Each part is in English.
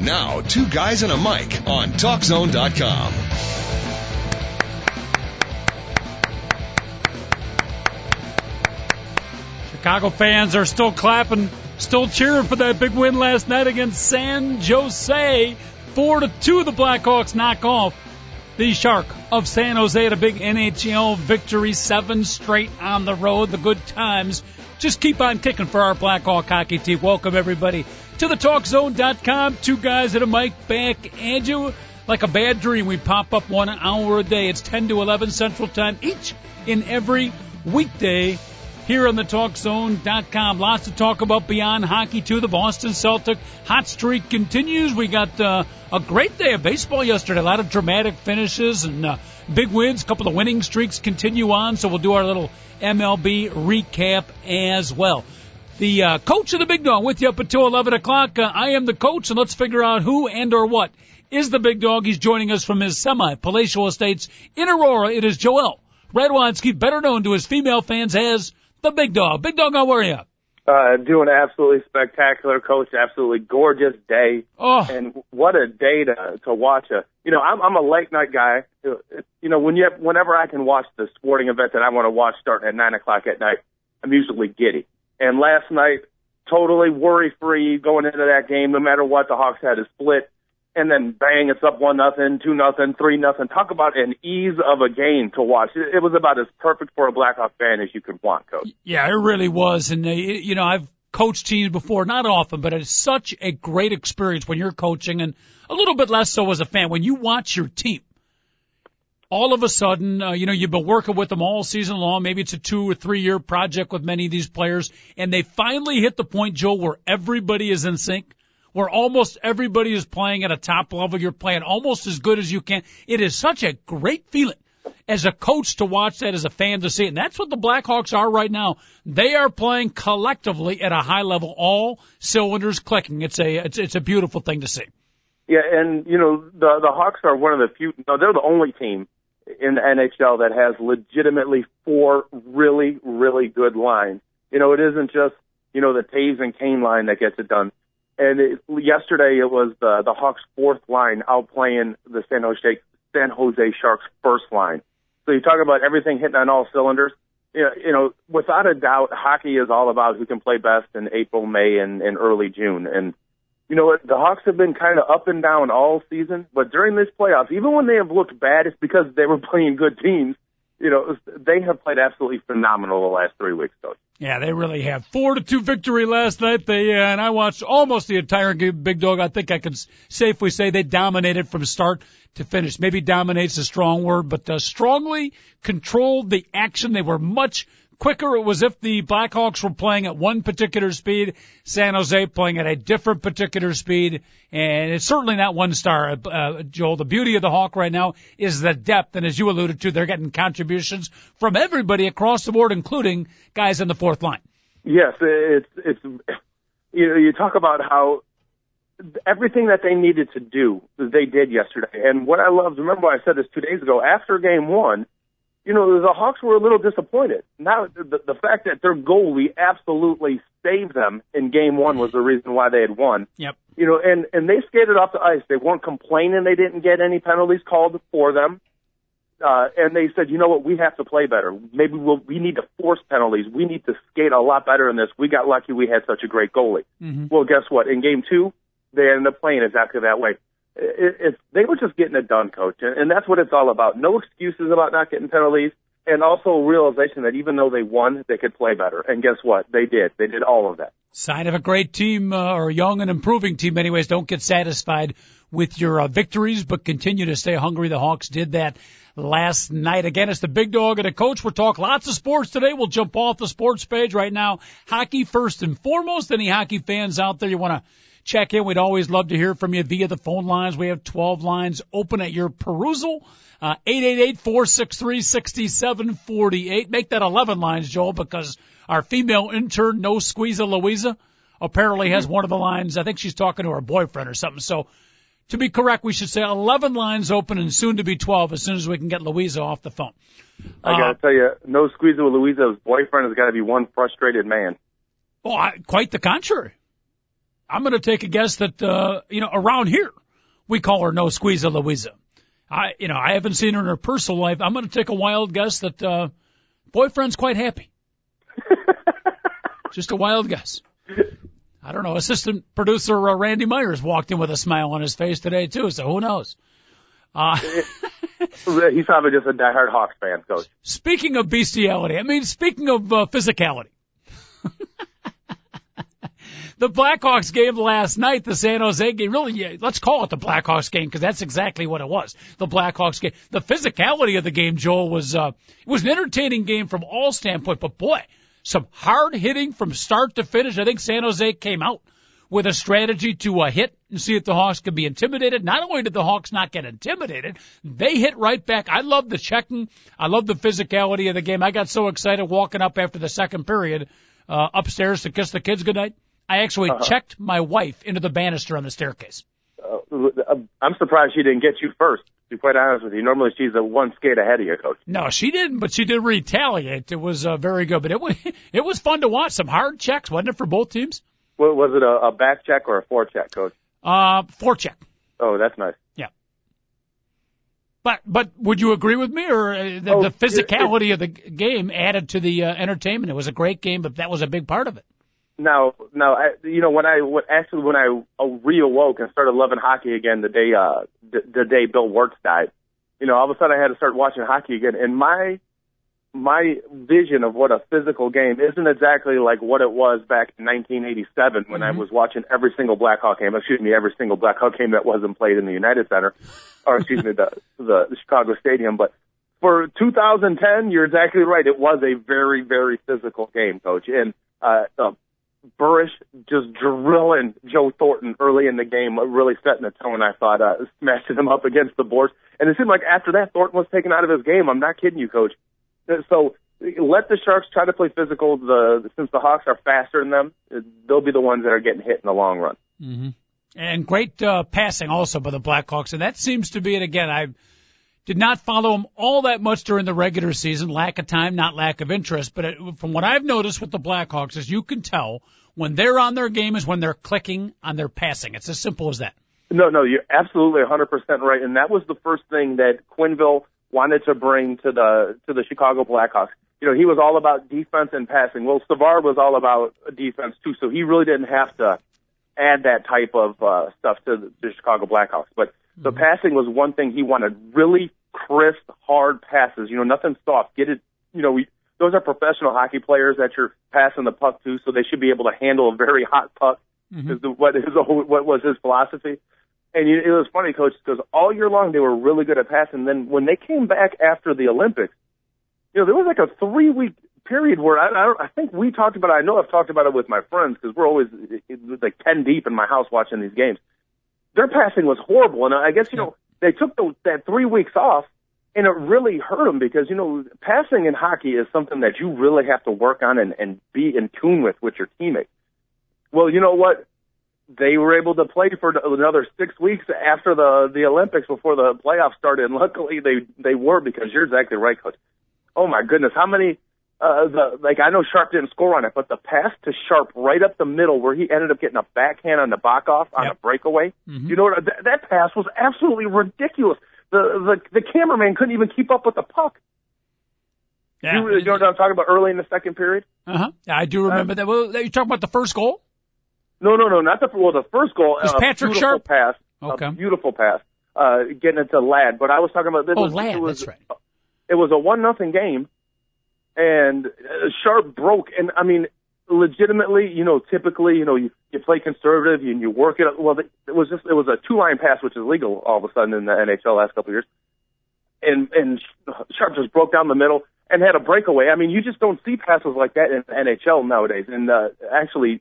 Now, Two Guys and a Mic on TalkZone.com. Chicago fans are still clapping, still cheering for that big win last night against San Jose. Four to two, the Blackhawks knock off the Shark of San Jose at a big NHL victory, seven straight on the road. The good times just keep on kicking for our Blackhawk hockey team. Welcome everybody to the TalkZone.com. Two guys at a mic back, and you like a bad dream. We pop up one hour a day. It's 10 to 11 Central Time each in every weekday here on the TalkZone.com. Lots to talk about beyond hockey too. The Boston Celtic hot streak continues. We got uh, a great day of baseball yesterday. A lot of dramatic finishes and uh, big wins. A couple of winning streaks continue on. So we'll do our little MLB recap as well. The uh, coach of the Big Dog with you up until 11 o'clock. Uh, I am the coach, and let's figure out who and or what is the Big Dog. He's joining us from his semi palatial estates in Aurora. It is Joel Radwanski, better known to his female fans as the big dog. Big dog, how are you? Uh, doing absolutely spectacular, coach. Absolutely gorgeous day. Oh. And what a day to to watch a. You know, I'm I'm a late night guy. You know, when you have, whenever I can watch the sporting event that I want to watch starting at nine o'clock at night, I'm usually giddy. And last night, totally worry free going into that game. No matter what, the Hawks had a split and then bang, it's up one nothing, two nothing, three nothing. Talk about an ease of a game to watch. It, it was about as perfect for a Blackhawk fan as you could want, coach. Yeah, it really was. And uh, you know, I've coached teams before, not often, but it's such a great experience when you're coaching, and a little bit less so as a fan when you watch your team. All of a sudden, uh, you know, you've been working with them all season long. Maybe it's a two or three year project with many of these players, and they finally hit the point, Joe, where everybody is in sync where almost everybody is playing at a top level. You're playing almost as good as you can. It is such a great feeling as a coach to watch that, as a fan to see it. And that's what the Blackhawks are right now. They are playing collectively at a high level, all cylinders clicking. It's a, it's, it's a beautiful thing to see. Yeah, and you know the the Hawks are one of the few. No, they're the only team in the NHL that has legitimately four really really good lines. You know, it isn't just you know the Toews and Kane line that gets it done. And it, yesterday it was the the Hawks' fourth line outplaying the San Jose San Jose Sharks' first line. So you talk about everything hitting on all cylinders. You know, you know, without a doubt, hockey is all about who can play best in April, May, and, and early June. And you know what? The Hawks have been kind of up and down all season, but during this playoffs, even when they have looked bad, it's because they were playing good teams. You know, they have played absolutely phenomenal the last three weeks, coach. Yeah, they really have. Four to two victory last night. They uh, and I watched almost the entire game. Big Dog. I think I can safely say they dominated from start to finish. Maybe dominates a strong word, but uh, strongly controlled the action. They were much quicker. It was if the Blackhawks were playing at one particular speed, San Jose playing at a different particular speed, and it's certainly not one star. Uh, Joel, the beauty of the Hawk right now is the depth, and as you alluded to, they're getting contributions from everybody across the board, including guys in the fourth line. Yes, it's it's you know you talk about how everything that they needed to do they did yesterday, and what I loved. Remember, I said this two days ago after Game One you know, the Hawks were a little disappointed. Now, the, the fact that their goalie absolutely saved them in game one was the reason why they had won. Yep. You know, and, and they skated off the ice. They weren't complaining they didn't get any penalties called for them. Uh, and they said, you know what, we have to play better. Maybe we'll, we need to force penalties. We need to skate a lot better in this. We got lucky we had such a great goalie. Mm-hmm. Well, guess what? In game two, they ended up playing exactly that way it, they were just getting it done, coach, and, and that's what it's all about. No excuses about not getting penalties, and also a realization that even though they won, they could play better. And guess what? They did. They did all of that. Sign of a great team, uh, or a young and improving team, anyways. Don't get satisfied with your uh, victories, but continue to stay hungry. The Hawks did that last night. Again, it's the big dog and a coach. We'll talk lots of sports today. We'll jump off the sports page right now. Hockey first and foremost. Any hockey fans out there you want to check in. We'd always love to hear from you via the phone lines. We have 12 lines open at your perusal. Uh, 888-463-6748. Make that 11 lines, Joel, because our female intern, No Squeezer Louisa, apparently has one of the lines. I think she's talking to her boyfriend or something. So to be correct, we should say 11 lines open and soon to be 12 as soon as we can get Louisa off the phone. I gotta Uh, tell you, no with Louisa's boyfriend has got to be one frustrated man. Oh, I, quite the contrary. I'm going to take a guess that, uh, you know, around here, we call her No Squeezer Louisa. I, you know, I haven't seen her in her personal life. I'm going to take a wild guess that, uh, boyfriend's quite happy. Just a wild guess. I don't know. Assistant producer uh, Randy Myers walked in with a smile on his face today too, so who knows? Uh, He's probably just a diehard Hawks fan, coach. speaking of bestiality, I mean, speaking of uh, physicality. The Blackhawks game last night, the San Jose game, really, yeah, let's call it the Blackhawks game because that's exactly what it was. The Blackhawks game. The physicality of the game, Joel, was, uh, it was an entertaining game from all standpoint, but boy, some hard hitting from start to finish. I think San Jose came out with a strategy to uh, hit and see if the Hawks could be intimidated. Not only did the Hawks not get intimidated, they hit right back. I love the checking. I love the physicality of the game. I got so excited walking up after the second period uh, upstairs to kiss the kids goodnight. I actually checked my wife into the banister on the staircase. Uh, I'm surprised she didn't get you first. To be quite honest with you, normally she's a one skate ahead of you, coach. No, she didn't, but she did retaliate. It was uh, very good, but it was it was fun to watch. Some hard checks, wasn't it, for both teams? Wa- Was it a, a back check or a forecheck, coach? Uh, four check. Oh, that's nice. Yeah. But but would you agree with me, or uh, the, Oh, the it- physicality of the game added to the uh, entertainment? It was a great game, but that was a big part of it. Now, now, I, you know, when I when, actually when I uh, reawoke and started loving hockey again the day uh the, the day Bill Wirtz died, you know, all of a sudden I had to start watching hockey again, and my my vision of what a physical game isn't exactly like what it was back in 1987 when I was watching every single Blackhawk game. Excuse me, every single Blackhawk game that wasn't played in the United Center, or excuse me, the the, the Chicago Stadium. But for 2010, you're exactly right. It was a very very physical game, coach, and uh, uh Burish just drilling Joe Thornton early in the game, uh, really setting the tone. I thought, uh, smashing him up against the boards, and it seemed like after that Thornton was taken out of his game. I'm not kidding you, coach. Uh, So let the Sharks try to play physical. The since the Hawks are faster than them, uh, they'll be the ones that are getting hit in the long run. mhm And great uh, passing also by the Blackhawks, and that seems to be it again. I did not follow them all that much during the regular season. Lack of time, not lack of interest. But it, from what I've noticed with the Blackhawks, is you can tell when they're on their game is when they're clicking on their passing. It's as simple as that. No, no, you're absolutely 100% right, and that was the first thing that Quenneville wanted to bring to the to the Chicago Blackhawks. You know, he was all about defense and passing. Well, Savard was all about defense too, so he really didn't have to add that type of uh, stuff to the, the Chicago Blackhawks. But the mm-hmm. passing was one thing he wanted. Really crisp, hard passes. You know, nothing soft. Get it. You know, we those are professional hockey players that you're passing the puck to, so they should be able to handle a very hot puck. Mm-hmm. Is the, what his what was his philosophy? And you, it was funny, coach, because all year long they were really good at passing. Then when they came back after the Olympics, you know, there was like a three week period where I, I, don't- I think we talked about. It. I know I've talked about it with my friends because we're always it, it, like ten deep in my house watching these games. Their passing was horrible, and I guess you know they took the, that three weeks off, and it really hurt them because you know passing in hockey is something that you really have to work on and, and be in tune with with your teammates. Well, you know what? They were able to play for another six weeks after the the Olympics before the playoffs started, and luckily they they were because you're exactly right, coach. Oh my goodness, how many? Uh, the like I know Sharp didn't score on it, but the pass to Sharp right up the middle where he ended up getting a backhand on Nabokov on Yep. a breakaway. You know what? That, that pass was absolutely ridiculous. The the the cameraman couldn't even keep up with the puck. Yeah. You, you know what I'm talking about? Early in the second period. Uh-huh. I do remember that. Well, you talking about the first goal? No, no, no, not the well. The first goal, Was a Patrick beautiful Sharp? pass, Okay. a beautiful pass, uh, getting it to Ladd. But I was talking about this. Oh, was, Ladd, was, that's right. It was a one nothing game, and uh, Sharp broke. And I mean, legitimately, you know, typically, you know, you, you play conservative and you work it. Well, it was just it was a two line pass, which is legal all of a sudden in the NHL last couple of years. And and Sharp just broke down the middle and had a breakaway. I mean, you just don't see passes like that in the NHL nowadays. And uh, actually,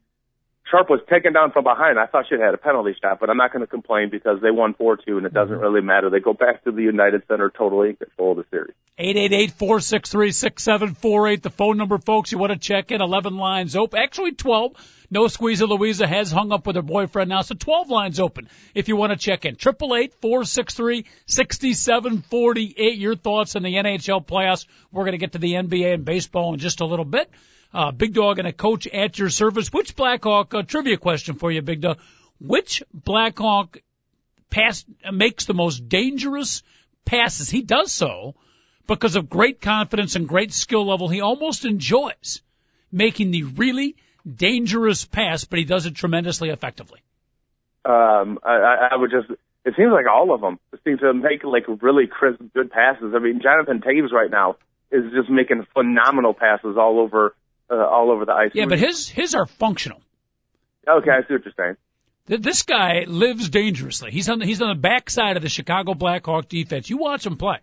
Sharp was taken down from behind. I thought she had a penalty shot, but I'm not going to complain because they won 4-2 and it doesn't mm-hmm. really matter. They go back to the United Center totally in control the series. 888-463-6748, the phone number, folks. You want to check in. 11 lines open. Actually, 12. No Squeezer Louisa has hung up with her boyfriend now, so 12 lines open if you want to check in. 888-463-6748. Your thoughts on the NHL playoffs. We're going to get to the NBA and baseball in just a little bit. Uh, Big Dog and a coach at your service. Which Blackhawk, uh, trivia question for you, Big Dog. Which Blackhawk pass, makes the most dangerous passes? He does so because of great confidence and great skill level. He almost enjoys making the really dangerous pass, but he does it tremendously effectively. Um, I, I would just, it seems like all of them seem to make like really crisp, good passes. I mean, Jonathan Toews right now is just making phenomenal passes all over uh, all over the ice. Yeah, but his his are functional. Okay, I see what you're saying. This guy lives dangerously. He's on the, he's on the backside of the Chicago Blackhawk defense. You watch him play,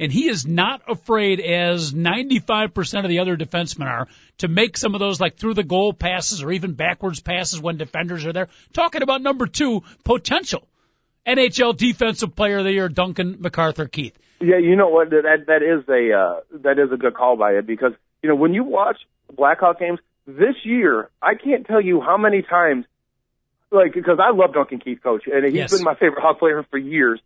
and he is not afraid, as 95% of the other defensemen are, to make some of those like through the goal passes or even backwards passes when defenders are there. Talking about number two potential NHL Defensive Player of the Year, Duncan MacArthur Keith. Yeah, you know what? That that is a uh, that is a good call by it because you know when you watch Blackhawk games this year, I can't tell you how many times, like, because I love Duncan Keith, coach, and he's yes. been my favorite Hawk player for years.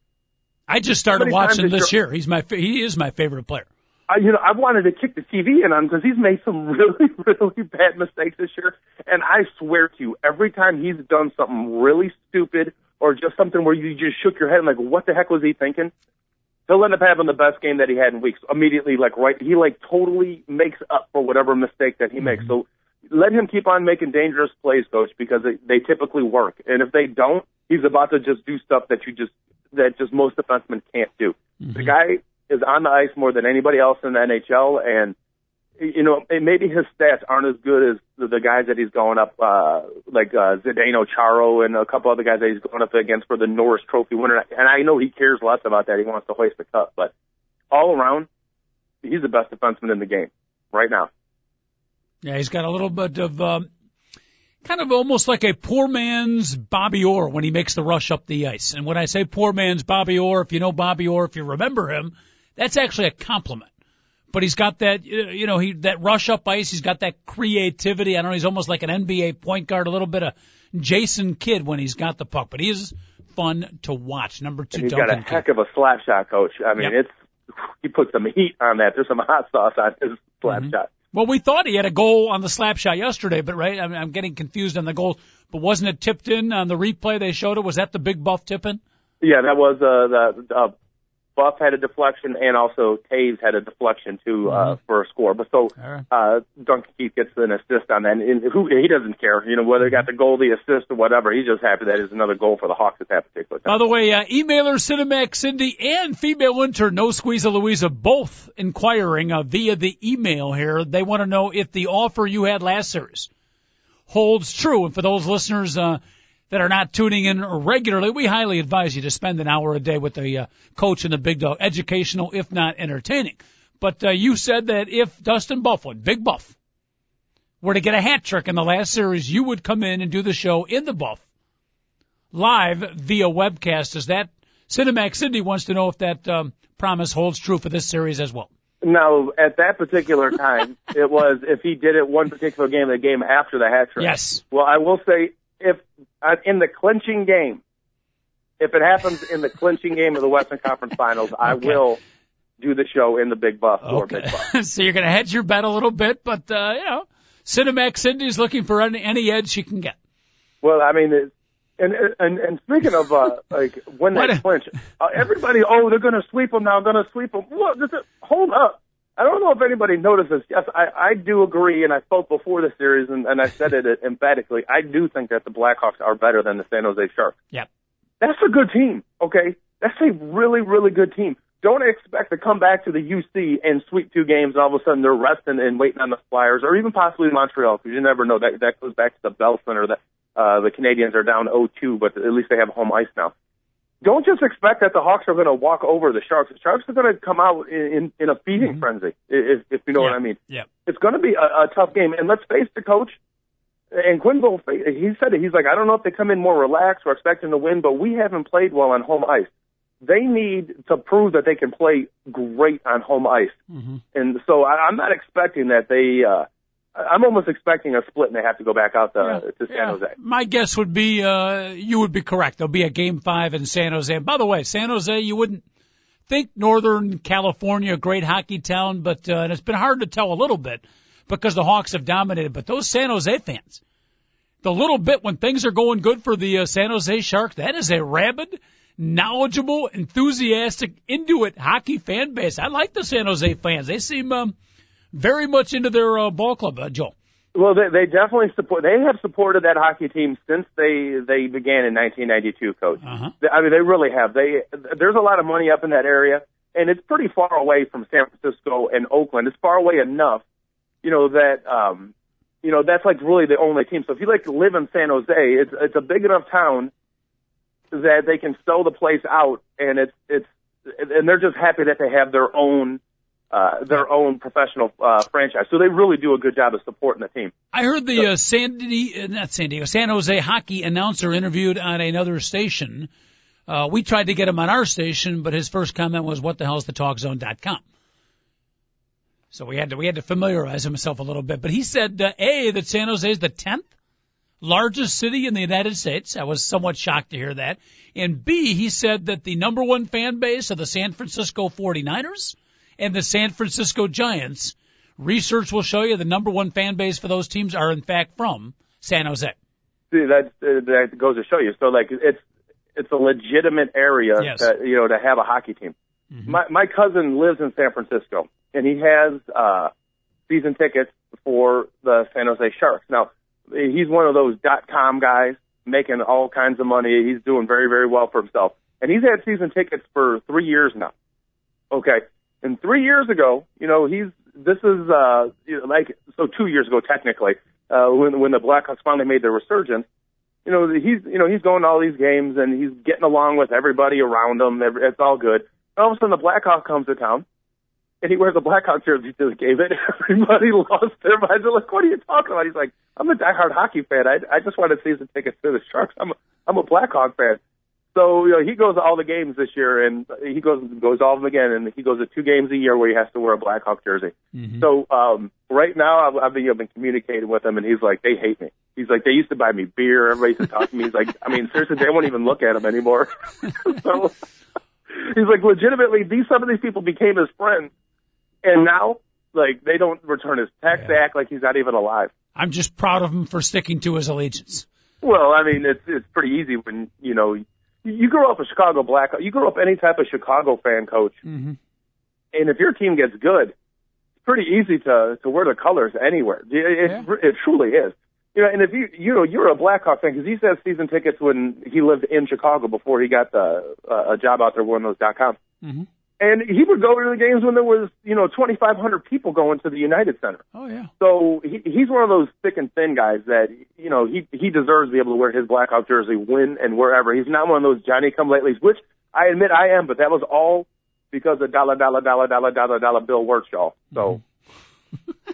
I just started watching this year. He's my he is my favorite player. I, you know, I wanted to kick the TV in on him because he's made some really, really bad mistakes this year. And I swear to you, every time he's done something really stupid or just something where you just shook your head and like, what the heck was he thinking? He'll end up having the best game that he had in weeks immediately. Like right, he like totally makes up for whatever mistake that he mm-hmm. makes. So let him keep on making dangerous plays, coach, because they, they typically work. And if they don't, he's about to just do stuff that you just that just most defensemen can't do. Mm-hmm. The guy is on the ice more than anybody else in the NHL, and you know, maybe his stats aren't as good as the, guys that he's going up, uh, like uh, Zdeno Chara and a couple other guys that he's going up against for the Norris Trophy winner. And I know he cares less about that. He wants to hoist the cup, but all around, he's the best defenseman in the game right now. Yeah, he's got a little bit of um, kind of almost like a poor man's Bobby Orr when he makes the rush up the ice. And when I say poor man's Bobby Orr, if you know Bobby Orr, if you remember him, that's actually a compliment but he's got that, you know, he that rush up ice. He's got that creativity. I don't know. He's almost like an NBA point guard, a little bit of Jason Kidd when he's got the puck, but he is fun to watch. Number two, and he's Duncan got a heck of a slap shot, coach. I mean, yep. it's he put some heat on that. There's some hot sauce on his slap mm-hmm. shot. Well, we thought he had a goal on the slap shot yesterday, but right, I'm, I'm getting confused on the goal. But wasn't it tipped in on the replay? They showed it. Was that the big buff tipping? Yeah, that was uh, the uh, Buff had a deflection, and also Toews had a deflection too uh, mm-hmm. for a score. But so uh, Duncan Keith gets an assist on that, and who he doesn't care, you know, whether he got the goal, the assist, or whatever. He's just happy that is another goal for the Hawks at that particular time. By the way, uh, emailer Cinemax Cindy and female winter No Squeezer Louisa both inquiring uh, via the email here. They want to know if the offer you had last series holds true, and for those listeners. uh that are not tuning in regularly, we highly advise you to spend an hour a day with the uh, coach and the big dog, educational, if not entertaining. But uh, you said that if Dustin Byfuglien, Big Buff, were to get a hat trick in the last series, you would come in and do the show in the Buff live via webcast. Is that Cinemax Cindy wants to know if that um, promise holds true for this series as well? No, at that particular time, it was if he did it one particular game, the game after the hat trick. Yes. Well, I will say if uh, in the clinching game, if it happens in the clinching game of the Western Conference Finals, I will do the show in the Big Buff okay. or Big Buff. so you're going to hedge your bet a little bit, but uh, you know, Cinemax Cindy's looking for any, any edge she can get. Well, I mean, it, and and and speaking of uh, like when they clinch, uh, everybody, oh, they're going to sweep them now, they're going to sweep them. What? Hold up. I don't know if anybody notices. Yes, I, I do agree, and I spoke before the series, and, and I said it emphatically. I do think that the Blackhawks are better than the San Jose Sharks. Yep. That's a good team, okay? That's a really, really good team. Don't expect to come back to the UC and sweep two games, and all of a sudden they're resting and waiting on the Flyers, or even possibly Montreal, because you never know. That that goes back to the Bell Center. That uh, the Canadiens are down 0-2, but at least they have home ice now don't just expect that the Hawks are going to walk over the Sharks. The Sharks are going to come out in, in, in a feeding mm-hmm. frenzy, if, if you know yeah. what I mean. Yeah. It's going to be a, a tough game. And let's face the coach, And Quenneville, he said it. He's like, I don't know if they come in more relaxed or expecting to win, but we haven't played well on home ice. They need to prove that they can play great on home ice. Mm-hmm. And so I, I'm not expecting that they, uh, I'm almost expecting a split and they have to go back out to, Yeah, to San yeah. Jose. My guess would be uh, you would be correct. There'll be a game five in San Jose. And by the way, San Jose, you wouldn't think Northern California, a great hockey town, but uh, and it's been hard to tell a little bit because the Hawks have dominated. But those San Jose fans, the little bit when things are going good for the uh, San Jose Sharks, that is a rabid, knowledgeable, enthusiastic, into it hockey fan base. I like the San Jose fans. They seem um, very much into their uh, ball club, uh, Joel. Well, they, they definitely support. They have supported that hockey team since they they began in 1992. Coach, Uh-huh. I mean, they really have. They there's a lot of money up in that area, and it's pretty far away from San Francisco and Oakland. It's far away enough, you know that um, you know that's like really the only team. So if you like to live in San Jose, it's it's a big enough town that they can sell the place out, and it's it's and they're just happy that they have their own. Uh, their own professional uh, franchise, so they really do a good job of supporting the team. I heard the uh, San Di- uh, not San Diego, San Jose hockey announcer interviewed on another station. Uh, we tried to get him on our station, but his first comment was, "What the hell is the talkzone.com?" So we had to we had to familiarize himself a little bit. But he said, uh, a that San Jose is the tenth largest city in the United States. I was somewhat shocked to hear that. And B, he said that the number one fan base of the San Francisco 49ers and the San Francisco Giants. Research will show you the number one fan base for those teams are in fact from San Jose. See, that that goes to show you. So like it's it's a legitimate area Yes. to, you know to have a hockey team. My my cousin lives in San Francisco and he has uh season tickets for the San Jose Sharks. Now he's one of those dot com guys making all kinds of money. He's doing very very well for himself, and he's had season tickets for three years now. Okay, and three years ago, you know he's this is uh you know, like so two years ago technically uh when when the Blackhawks finally made their resurgence you know, he's you know he's going to all these games and he's getting along with everybody around him. It's all good. All of a sudden, the Blackhawk comes to town, and he wears a Blackhawk jersey to the game, and everybody lost their minds. They're like, "What are you talking about?" He's like, "I'm a diehard hockey fan. I I just wanted season tickets to the Sharks. I'm a, I'm a Blackhawk fan." So you know, he goes to all the games this year, and he goes goes all of them again, and he goes to two games a year where he has to wear a Blackhawk jersey. So um, right now, I've, I've been I've been communicating with him, and he's like, they hate me. He's like, they used to buy me beer. Everybody used to talk to me. He's like, I mean, seriously, they won't even look at him anymore. so he's like, legitimately, these some of these people became his friends, and now like they don't return his text. They act like he's not even alive. I'm just proud of him for sticking to his allegiance. Well, I mean, it's it's pretty easy when you know you- grow up a Chicago Black. You grow up any type of Chicago fan, coach, Mm-hmm. and if your team gets good, it's pretty easy to to wear the colors anywhere. It, it, Yeah. it truly is. You know, and if you you know you're a Blackhawk fan because he used to have season tickets when he lived in Chicago before he got the uh, a job out there one of those dot com. Mhm. And he would go to the games when there was you know 2,500 people going to the United Center. Oh yeah. So he, he's one of those thick and thin guys that you know he he deserves to be able to wear his Blackhawk jersey when and wherever. He's not one of those Johnny Come Latelys, which I admit I am, but that was all because of dollar dollar dollar dollar dollar dollar Bill Wirtz, y'all. So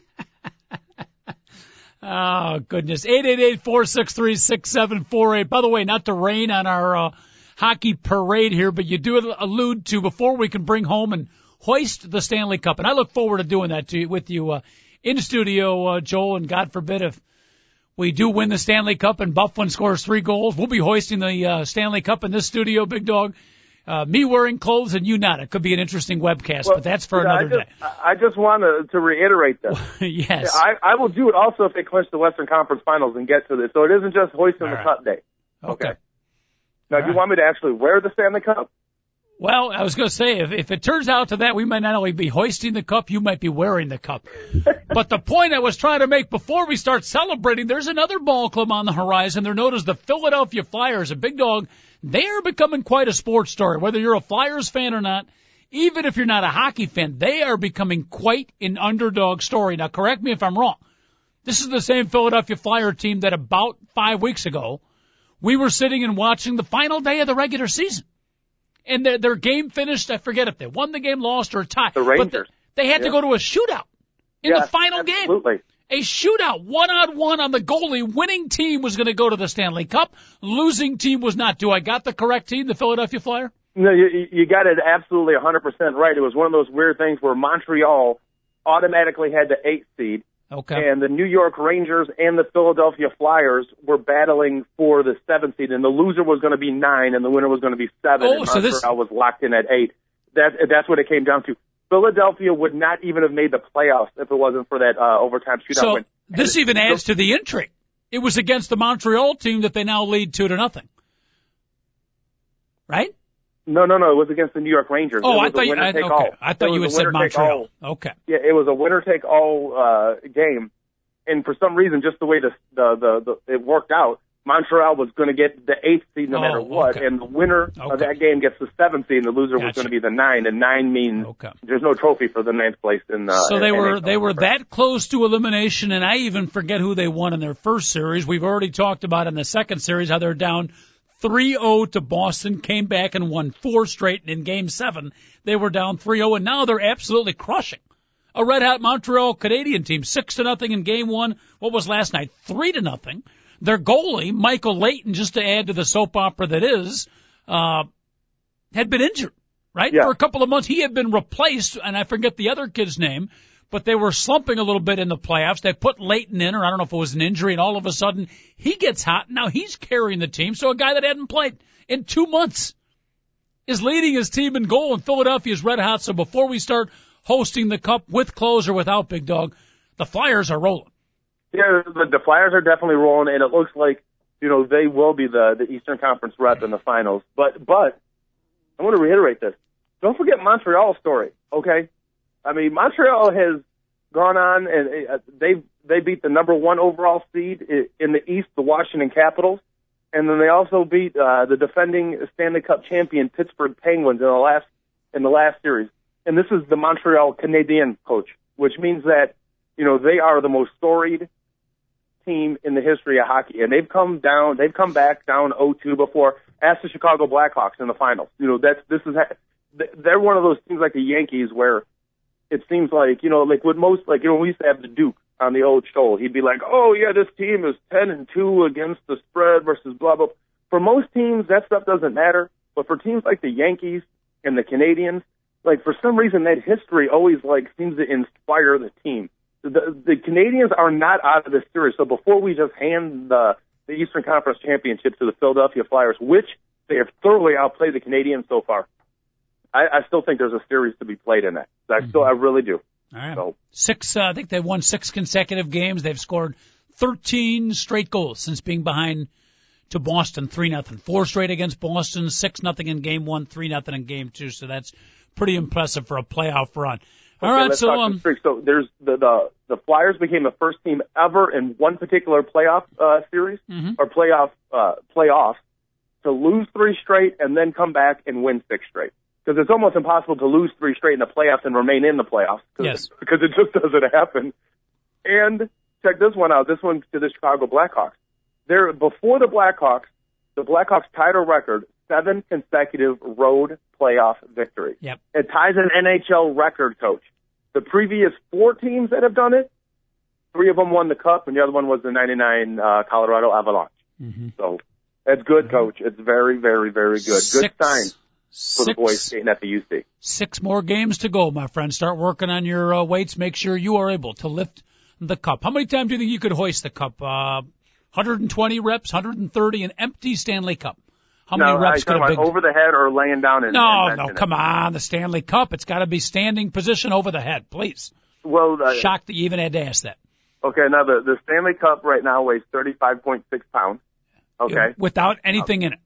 Oh goodness. Eight eight eight four six three six seven four eight. By the way, not to rain on our uh, hockey parade here, but you do allude to before we can bring home and hoist the Stanley Cup, and I look forward to doing that to you, with you uh, in studio, uh, Joel. And God forbid if we do win the Stanley Cup and Byfuglien scores three goals, we'll be hoisting the uh, Stanley Cup in this studio, Big Dog. Uh, me wearing clothes and you not. It could be an interesting webcast, but that's for I another just, I just want to, to reiterate day. yes. I, I will do it also if they clinch the Western Conference Finals and get to this. So it isn't just hoisting All the cup day. okay. Now, do you want me to actually wear the Stanley Cup? Well, I was going to say, if, if it turns out to that, we might not only be hoisting the cup, you might be wearing the cup. but the point I was trying to make before we start celebrating, there's another ball club on the horizon. They're known as the Philadelphia Flyers, a big dog. They are becoming quite a sports story, whether you're a Flyers fan or not. Even if you're not a hockey fan, they are becoming quite an underdog story. Now, correct me if I'm wrong. This is the same Philadelphia Flyer team that about five weeks ago, we were sitting and watching the final day of the regular season and their, their game finished. I forget if they won the game, lost, or tied. The But Rangers. they had to go to a shootout in Yeah, the final game. absolutely. A shootout, one on one on the goalie. Winning team was going to go to the Stanley Cup. Losing team was not. Do I got the correct team, the Philadelphia Flyer? No, you, you got it absolutely 100% right. It was one of those weird things where Montreal automatically had the eighth seed, Okay. and the New York Rangers and the Philadelphia Flyers were battling for the seventh seed, and the loser was going to be nine, and the winner was going to be seven. Oh, and so this- Montreal was locked in at eight. That that's what it came down to. Philadelphia would not even have made the playoffs if it wasn't for that uh, overtime shootout So win. this And even it- adds to the intrigue. It was against the Montreal team that they now lead two to nothing. Right? No, no, no. It was against the New York Rangers. Oh, I thought you, I, okay. I thought you had said Montreal. Okay. Yeah, it was a winner take all uh, game, and for some reason, just the way the the the, the it worked out, Montreal was going to get the eighth seed no Oh, matter what, okay. and the winner Okay. of that game gets the seventh seed, and the loser was going to be the nine, and nine means Okay. there's no trophy for the ninth place in the. So they were NHL they were that close to elimination, and I even forget who they won in their first series. We've already talked about in the second series how they're down 3-0 to Boston, came back and won four straight, and in Game Seven they were down 3-0, and now they're absolutely crushing a red hot Montreal Canadian team, six to nothing in Game One. What was last night? Three to nothing. Their goalie Michael Leighton, just to add to the soap opera that is, uh, had been injured, right? Yeah. For a couple of months. He had been replaced, and I forget the other kid's name, but they were slumping a little bit in the playoffs. They put Leighton in, or I don't know if it was an injury, and all of a sudden he gets hot. Now he's carrying the team. So a guy that hadn't played in two months is leading his team in goal, and Philadelphia's red hot. So before we start hosting the cup with close or without Big Dog, the Flyers are rolling. Yeah, the, the Flyers are definitely rolling, and it looks like you know they will be the the Eastern Conference rep in the finals. But but I want to reiterate this: don't forget Montreal's story. Okay, I mean Montreal has gone on and uh, they they beat the number one overall seed in the East, the Washington Capitals, and then they also beat uh, the defending Stanley Cup champion Pittsburgh Penguins in the last in the last series. And this is the Montreal Canadiens coach, which means that you know they are the most storied team in the history of hockey, and they've come down, they've come back down 0-2 before. Ask the Chicago Blackhawks in the finals. You know that's this is they're one of those teams like the Yankees where it seems like you know like with most like you know we used to have the Duke on the old show. He'd be like, oh yeah, this team is 10 and two against the spread versus blah blah. For most teams, that stuff doesn't matter, but for teams like the Yankees and the Canadiens, like for some reason that history always like seems to inspire the team the the Canadiens are not out of this series. So before we just hand the the Eastern Conference championship to the Philadelphia Flyers, which they have thoroughly outplayed the Canadiens so far, I, I still think there's a series to be played in that. I still, I really do. All right. So Six, uh, I think they've won six consecutive games. They've scored 13 straight goals since being behind to Boston, three nothing. Four straight against Boston, six nothing in game one, three nothing in game two. So that's pretty impressive for a playoff run. All Okay, right, so um. So there's the, the the Flyers became the first team ever in one particular playoff uh, series Mhm. or playoff uh, playoffs to lose three straight and then come back and win six straight. Because it's almost impossible to lose three straight in the playoffs and remain in the playoffs. 'cause- Yes. Because it just doesn't happen. And check this one out. This one to the Chicago Blackhawks. There before the Blackhawks, the Blackhawks tied a record seven consecutive road playoff victories. Yep. It ties an NHL record, coach. The previous four teams that have done it, three of them won the cup, and the other one was the 99 uh, Colorado Avalanche. Mhm. So that's good, coach. It's very, very, very good. Good sign for the boys six, at the UC. six more games to go, my friend. Start working on your uh, weights. Make sure you are able to lift the cup. How many times do you think you could hoist the cup? Uh, 120 reps, 130, an empty Stanley Cup. How many No, reps I could a big? over the head or laying down and no, and no, benching it. come on, the Stanley Cup. It's got to be standing position over the head, please. Well, uh, Shocked that you even had to ask that. okay. Now the the Stanley Cup right now weighs 35.6 pounds. Okay, Without anything in it.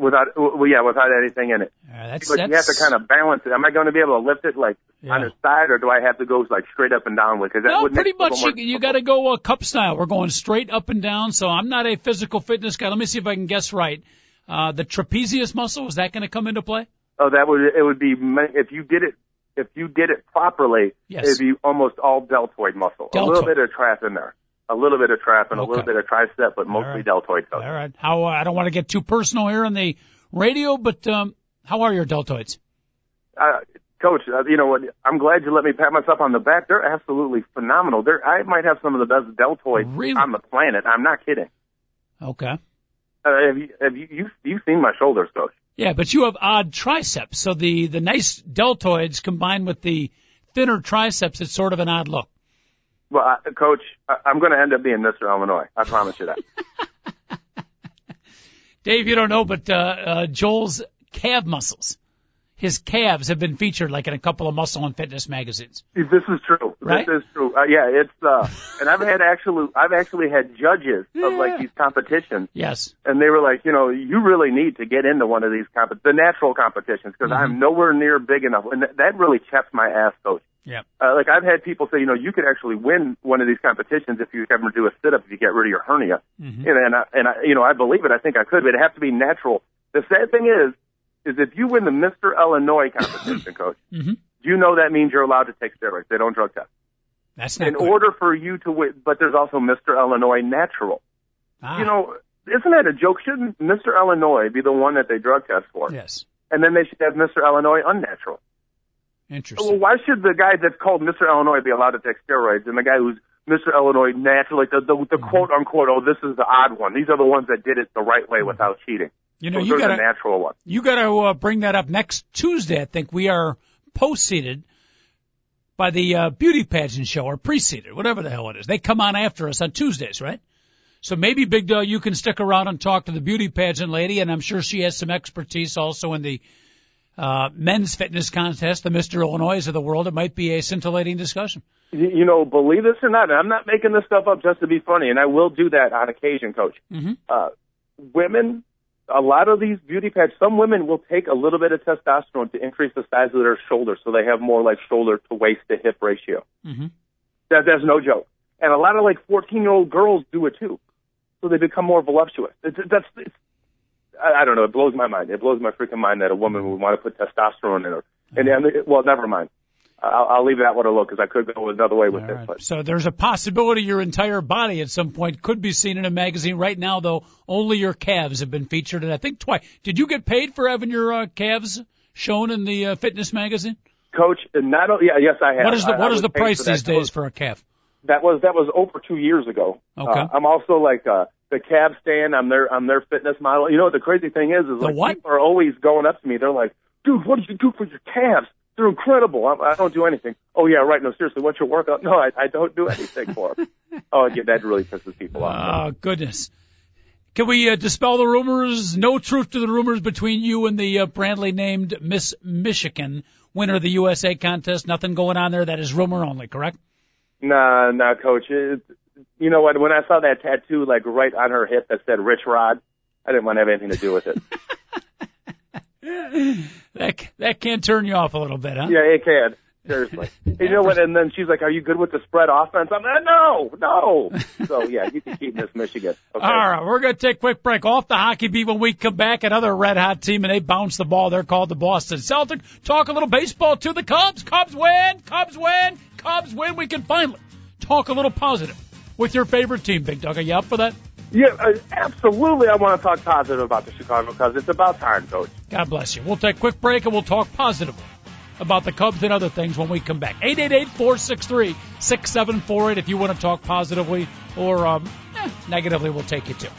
Without well, yeah, without anything in it. Uh, that's But you have to kind of balance it. Am I going to be able to lift it like on Yeah. its side, or do I have to go like straight up and down with? Because that No, would pretty make it a much you, you got to go uh, cup style. We're going straight up and down. So I'm not a physical fitness guy. Let me see if I can guess right. Uh, the trapezius muscle is that going to come into play? Oh, that would it would be if you did it if you did it properly. Yes. It'd be almost all deltoid muscle. A little bit of trap in there. A little bit of trap and a little bit of tricep, but mostly right. deltoid. Coach. All right. How uh, I don't want to get too personal here on the radio, but um, how are your deltoids? Uh, Coach, uh, you know what? I'm glad you let me pat myself on the back. They're absolutely phenomenal. They're, I might have some of the best deltoids Really? on the planet. I'm not kidding. Okay. Uh, have you have you you you've seen my shoulders, Coach? Yeah, but you have odd triceps, so the the nice deltoids combined with the thinner triceps, it's sort of an odd look. Well, uh, Coach, I, I'm going to end up being Mr. Illinois. I promise you that. Dave, you don't know, but uh, uh, Joel's calf muscles, his calves have been featured like in a couple of muscle and fitness magazines. This is true. Right? This is true. Uh, yeah, it's uh, and I've had actually I've actually had judges of like these competitions, Yes. and they were like, you know, you really need to get into one of these comp- the natural competitions because I'm nowhere near big enough, and th- that really chaps my ass, Coach. Yep. Uh, like I've had people say, you know, you could actually win one of these competitions if you ever do a sit up if you get rid of your hernia. Mhm. And and I, and I, you know, I believe it. I think I could, but it has to be natural. The sad thing is, is if you win the Mr. Illinois competition, coach, Mhm. you know that means you're allowed to take steroids. They don't drug test. That's not In good. order for you to win, but there's also Mr. Illinois natural. Ah, You know, isn't that a joke? Shouldn't Mr. Illinois be the one that they drug test for? Yes. And then they should have Mr. Illinois unnatural. Well, why should the guy that's called Mr. Illinois be allowed to take steroids, and the guy who's Mr. Illinois naturally, the the, the Mm-hmm. quote unquote, oh, this is the odd one. These are the ones that did it the right way without cheating. You know, Those you the gotta natural ones. you gotta uh, bring that up next Tuesday. I think we are post seated by the uh, beauty pageant show or preceded, whatever the hell it is. They come on after us on Tuesdays, right? So maybe Big Dog, you can stick around and talk to the beauty pageant lady, and I'm sure she has some expertise also in the uh, men's fitness contest, the Mr. Illinois of the world. It might be a scintillating discussion. You, know, believe this or not, I'm not making this stuff up just to be funny, and I will do that on occasion, Coach. Mhm. Uh, women, a lot of these beauty pads, some women will take a little bit of testosterone to increase the size of their shoulders, so they have more like shoulder to waist to hip ratio. hmm That that's no joke. And a lot of like 14 year old girls do it too, so they become more voluptuous. It's, that's it's, I, I don't know. It blows my mind. It blows my freaking mind that a woman would want to put testosterone in her. And, and well, never mind. I'll, I'll leave that one alone because I could go another way with All this. right. But So there's a possibility your entire body at some point could be seen in a magazine. Right now, though, only your calves have been featured, and I think twice. Did you get paid for having your uh, calves shown in the uh, fitness magazine? coach, and not only, yeah, yes, I have. What is the I- I what is the price these days for a calf? That was that was over two years ago. Okay. Uh, I'm also like uh, the cab stand. I'm their I'm their fitness model. You know what the crazy thing is? Is The like what? people are always going up to me. They're like, "Dude, what did you do for your calves? They're incredible." I, I don't do anything. Oh yeah, right. No, seriously, what's your workout? No, I, I don't do anything for them. oh yeah, that really pisses people off. Oh goodness. Can we uh, dispel the rumors? No truth to the rumors between you and the uh, brandly named Miss Michigan winner of the USA contest. Nothing going on there. That is rumor only, correct? Nah, nah, coach. It, you know what? When I saw that tattoo like right on her hip that said Rich Rod, I didn't want to have anything to do with it. That that can turn you off a little bit, huh? yeah, it can. Seriously. You know what? And then she's like, "Are you good with the spread offense?" I'm like, "No, no." So yeah, you can keep Miss Michigan. Okay. All right, we're going to take a quick break. Off the hockey beat when we come back. Another red hot team, and they bounce the ball. They're called the Boston Celtic. Talk a little baseball to the Cubs. Cubs win. Cubs win. Cubs win. We can finally talk a little positive with your favorite team, Big Dog. Are you up for that? Yeah, uh, absolutely. I want to talk positive about the Chicago Cubs. It's about time, coach. God bless you. We'll take a quick break and we'll talk positively about the Cubs and other things when we come back. 888-463-6748 if you want to talk positively or um, eh, negatively, we'll take you too.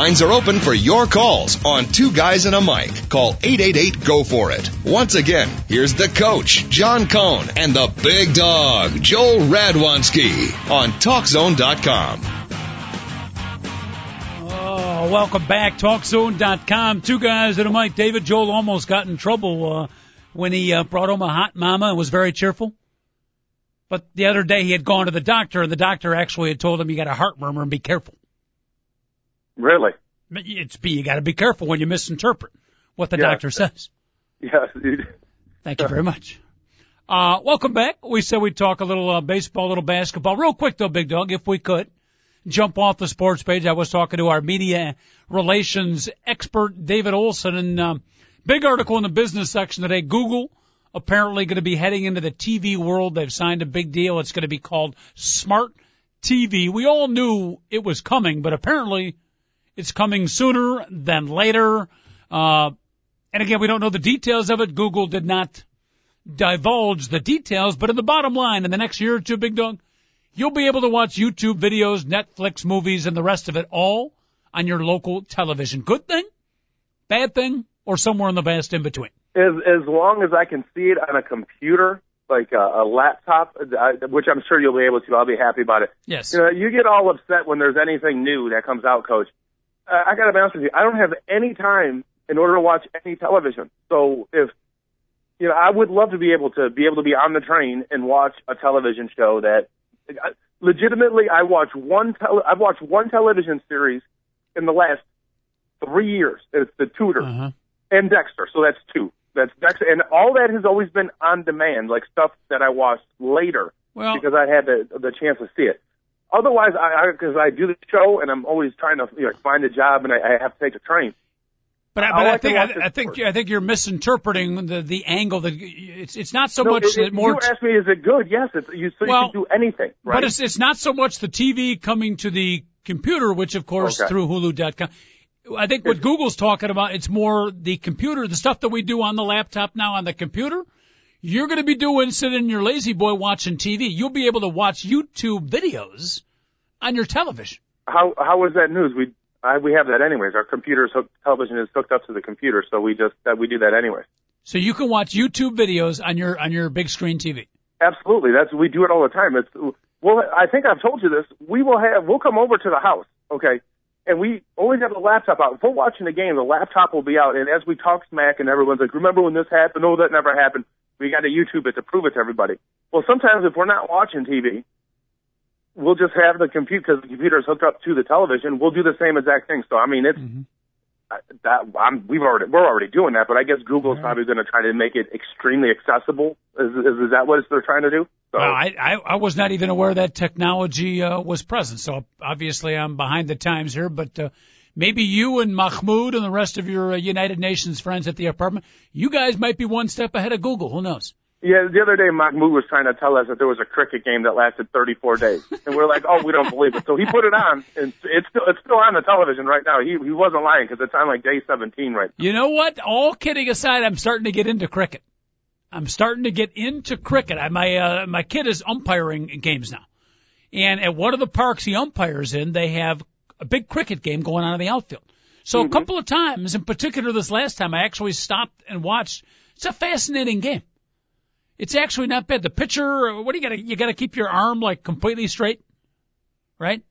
Lines are open for your calls on Two Guys and a Mic. Call 888 Go For It. Once again, here's the coach, John Cohn, and the big dog, Joel Radwanski on TalkZone.com. Oh, welcome back. TalkZone.com. Two guys and a mic. David Joel almost got in trouble uh, when he uh, brought home a hot mama and was very cheerful. But the other day he had gone to the doctor, and the doctor actually had told him you got a heart murmur and be careful. Really? It's be you got to be careful when you misinterpret what the Yeah. doctor says. Yes. dude. Thank you very much. Uh, welcome back. We said we'd talk a little uh, baseball, a little basketball. Real quick though, Big Dog, if we could. Jump off the sports page. I was talking to our media relations expert, David Olson, and um, big article in the business section today. Google apparently going to be heading into the TV world. They've signed a big deal. It's going to be called Smart TV. We all knew it was coming, but apparently it's coming sooner than later. Uh, and again, we don't know the details of it. Google did not divulge the details, but in the bottom line, in the next year or two, Big Dog, you'll be able to watch YouTube videos, Netflix movies, and the rest of it all on your local television. Good thing, bad thing, or somewhere in the vast in between. As as long as I can see it on a computer, like a, a laptop, uh, which I'm sure you'll be able to, I'll be happy about it. Yes. You know, you get all upset when there's anything new that comes out, Coach. Uh, I got to be honest with you. I don't have any time in order to watch any television. So if you know, I would love to be able to be able to be on the train and watch a television show that I- legitimately I watch one tele- I've watched one television series in the last three years. It's The Tudor Uh-huh. and Dexter. So that's two. That's Dexter, and all that has always been on demand, like stuff that I watched later Well, because I had the the chance to see it. Otherwise, I because I, do the show and I'm always trying to you know, find a job and I, I have to take a train. but I, I but I to think I, I think. I think you're misinterpreting the the angle that it's it's not so No, much it- it- that more. you asked me, is it good? Yes, it's you. So Well, you can do anything, right? But it's it's not so much the TV coming to the computer, which of course Okay. through Hulu.com. I think what Google's talking about, it's more the computer, the stuff that we do on the laptop now on the computer. You're going to be doing sitting in your lazy boy watching TV. You'll be able to watch YouTube videos on your television. how how is that news? We I, we have that anyways. Our computer's hooked, television is hooked up to the computer, so we just that we do that anyways. So you can watch YouTube videos on your on your big screen TV. Absolutely, that's we do it all the time. It's well, I think I've told you this. We will have we'll come over to the house, okay, and we always have the laptop out. If we're watching a game, the laptop will be out, and as we talk smack, and everyone's like, "Remember when this happened? Oh, that never happened." We got to YouTube it to prove it to everybody. Well, sometimes if we're not watching TV, we'll just have the computer because the computer is hooked up to the television. We'll do the same exact thing. So I mean, it's I- that I'm, we've already we're already doing that, but I guess Google's probably going to try to make it extremely accessible. Is, is, is that what they're trying to do? So, Well, I, I I was not even aware that technology uh, was present. So obviously I'm behind the times here, but uh, maybe you and Mahmoud and the rest of your uh, United Nations friends at the apartment, you guys might be one step ahead of Google. Who knows? yeah, the other day Mahmoud was trying to tell us that there was a cricket game that lasted 34 days, and we're like, oh, we don't believe it. So he put it on, and it's still it's still on the television right now. He he wasn't lying because it's on like day 17 right. Now. You know what? All kidding aside, I'm starting to get into cricket. I'm starting to get into cricket. I, my uh, my kid is umpiring games now, and at one of the parks he umpires in, they have a big cricket game going on in the outfield. So a couple of times, in particular this last time, I actually stopped and watched. It's a fascinating game. It's actually not bad. The pitcher, what do you got you got to keep your arm like completely straight, right?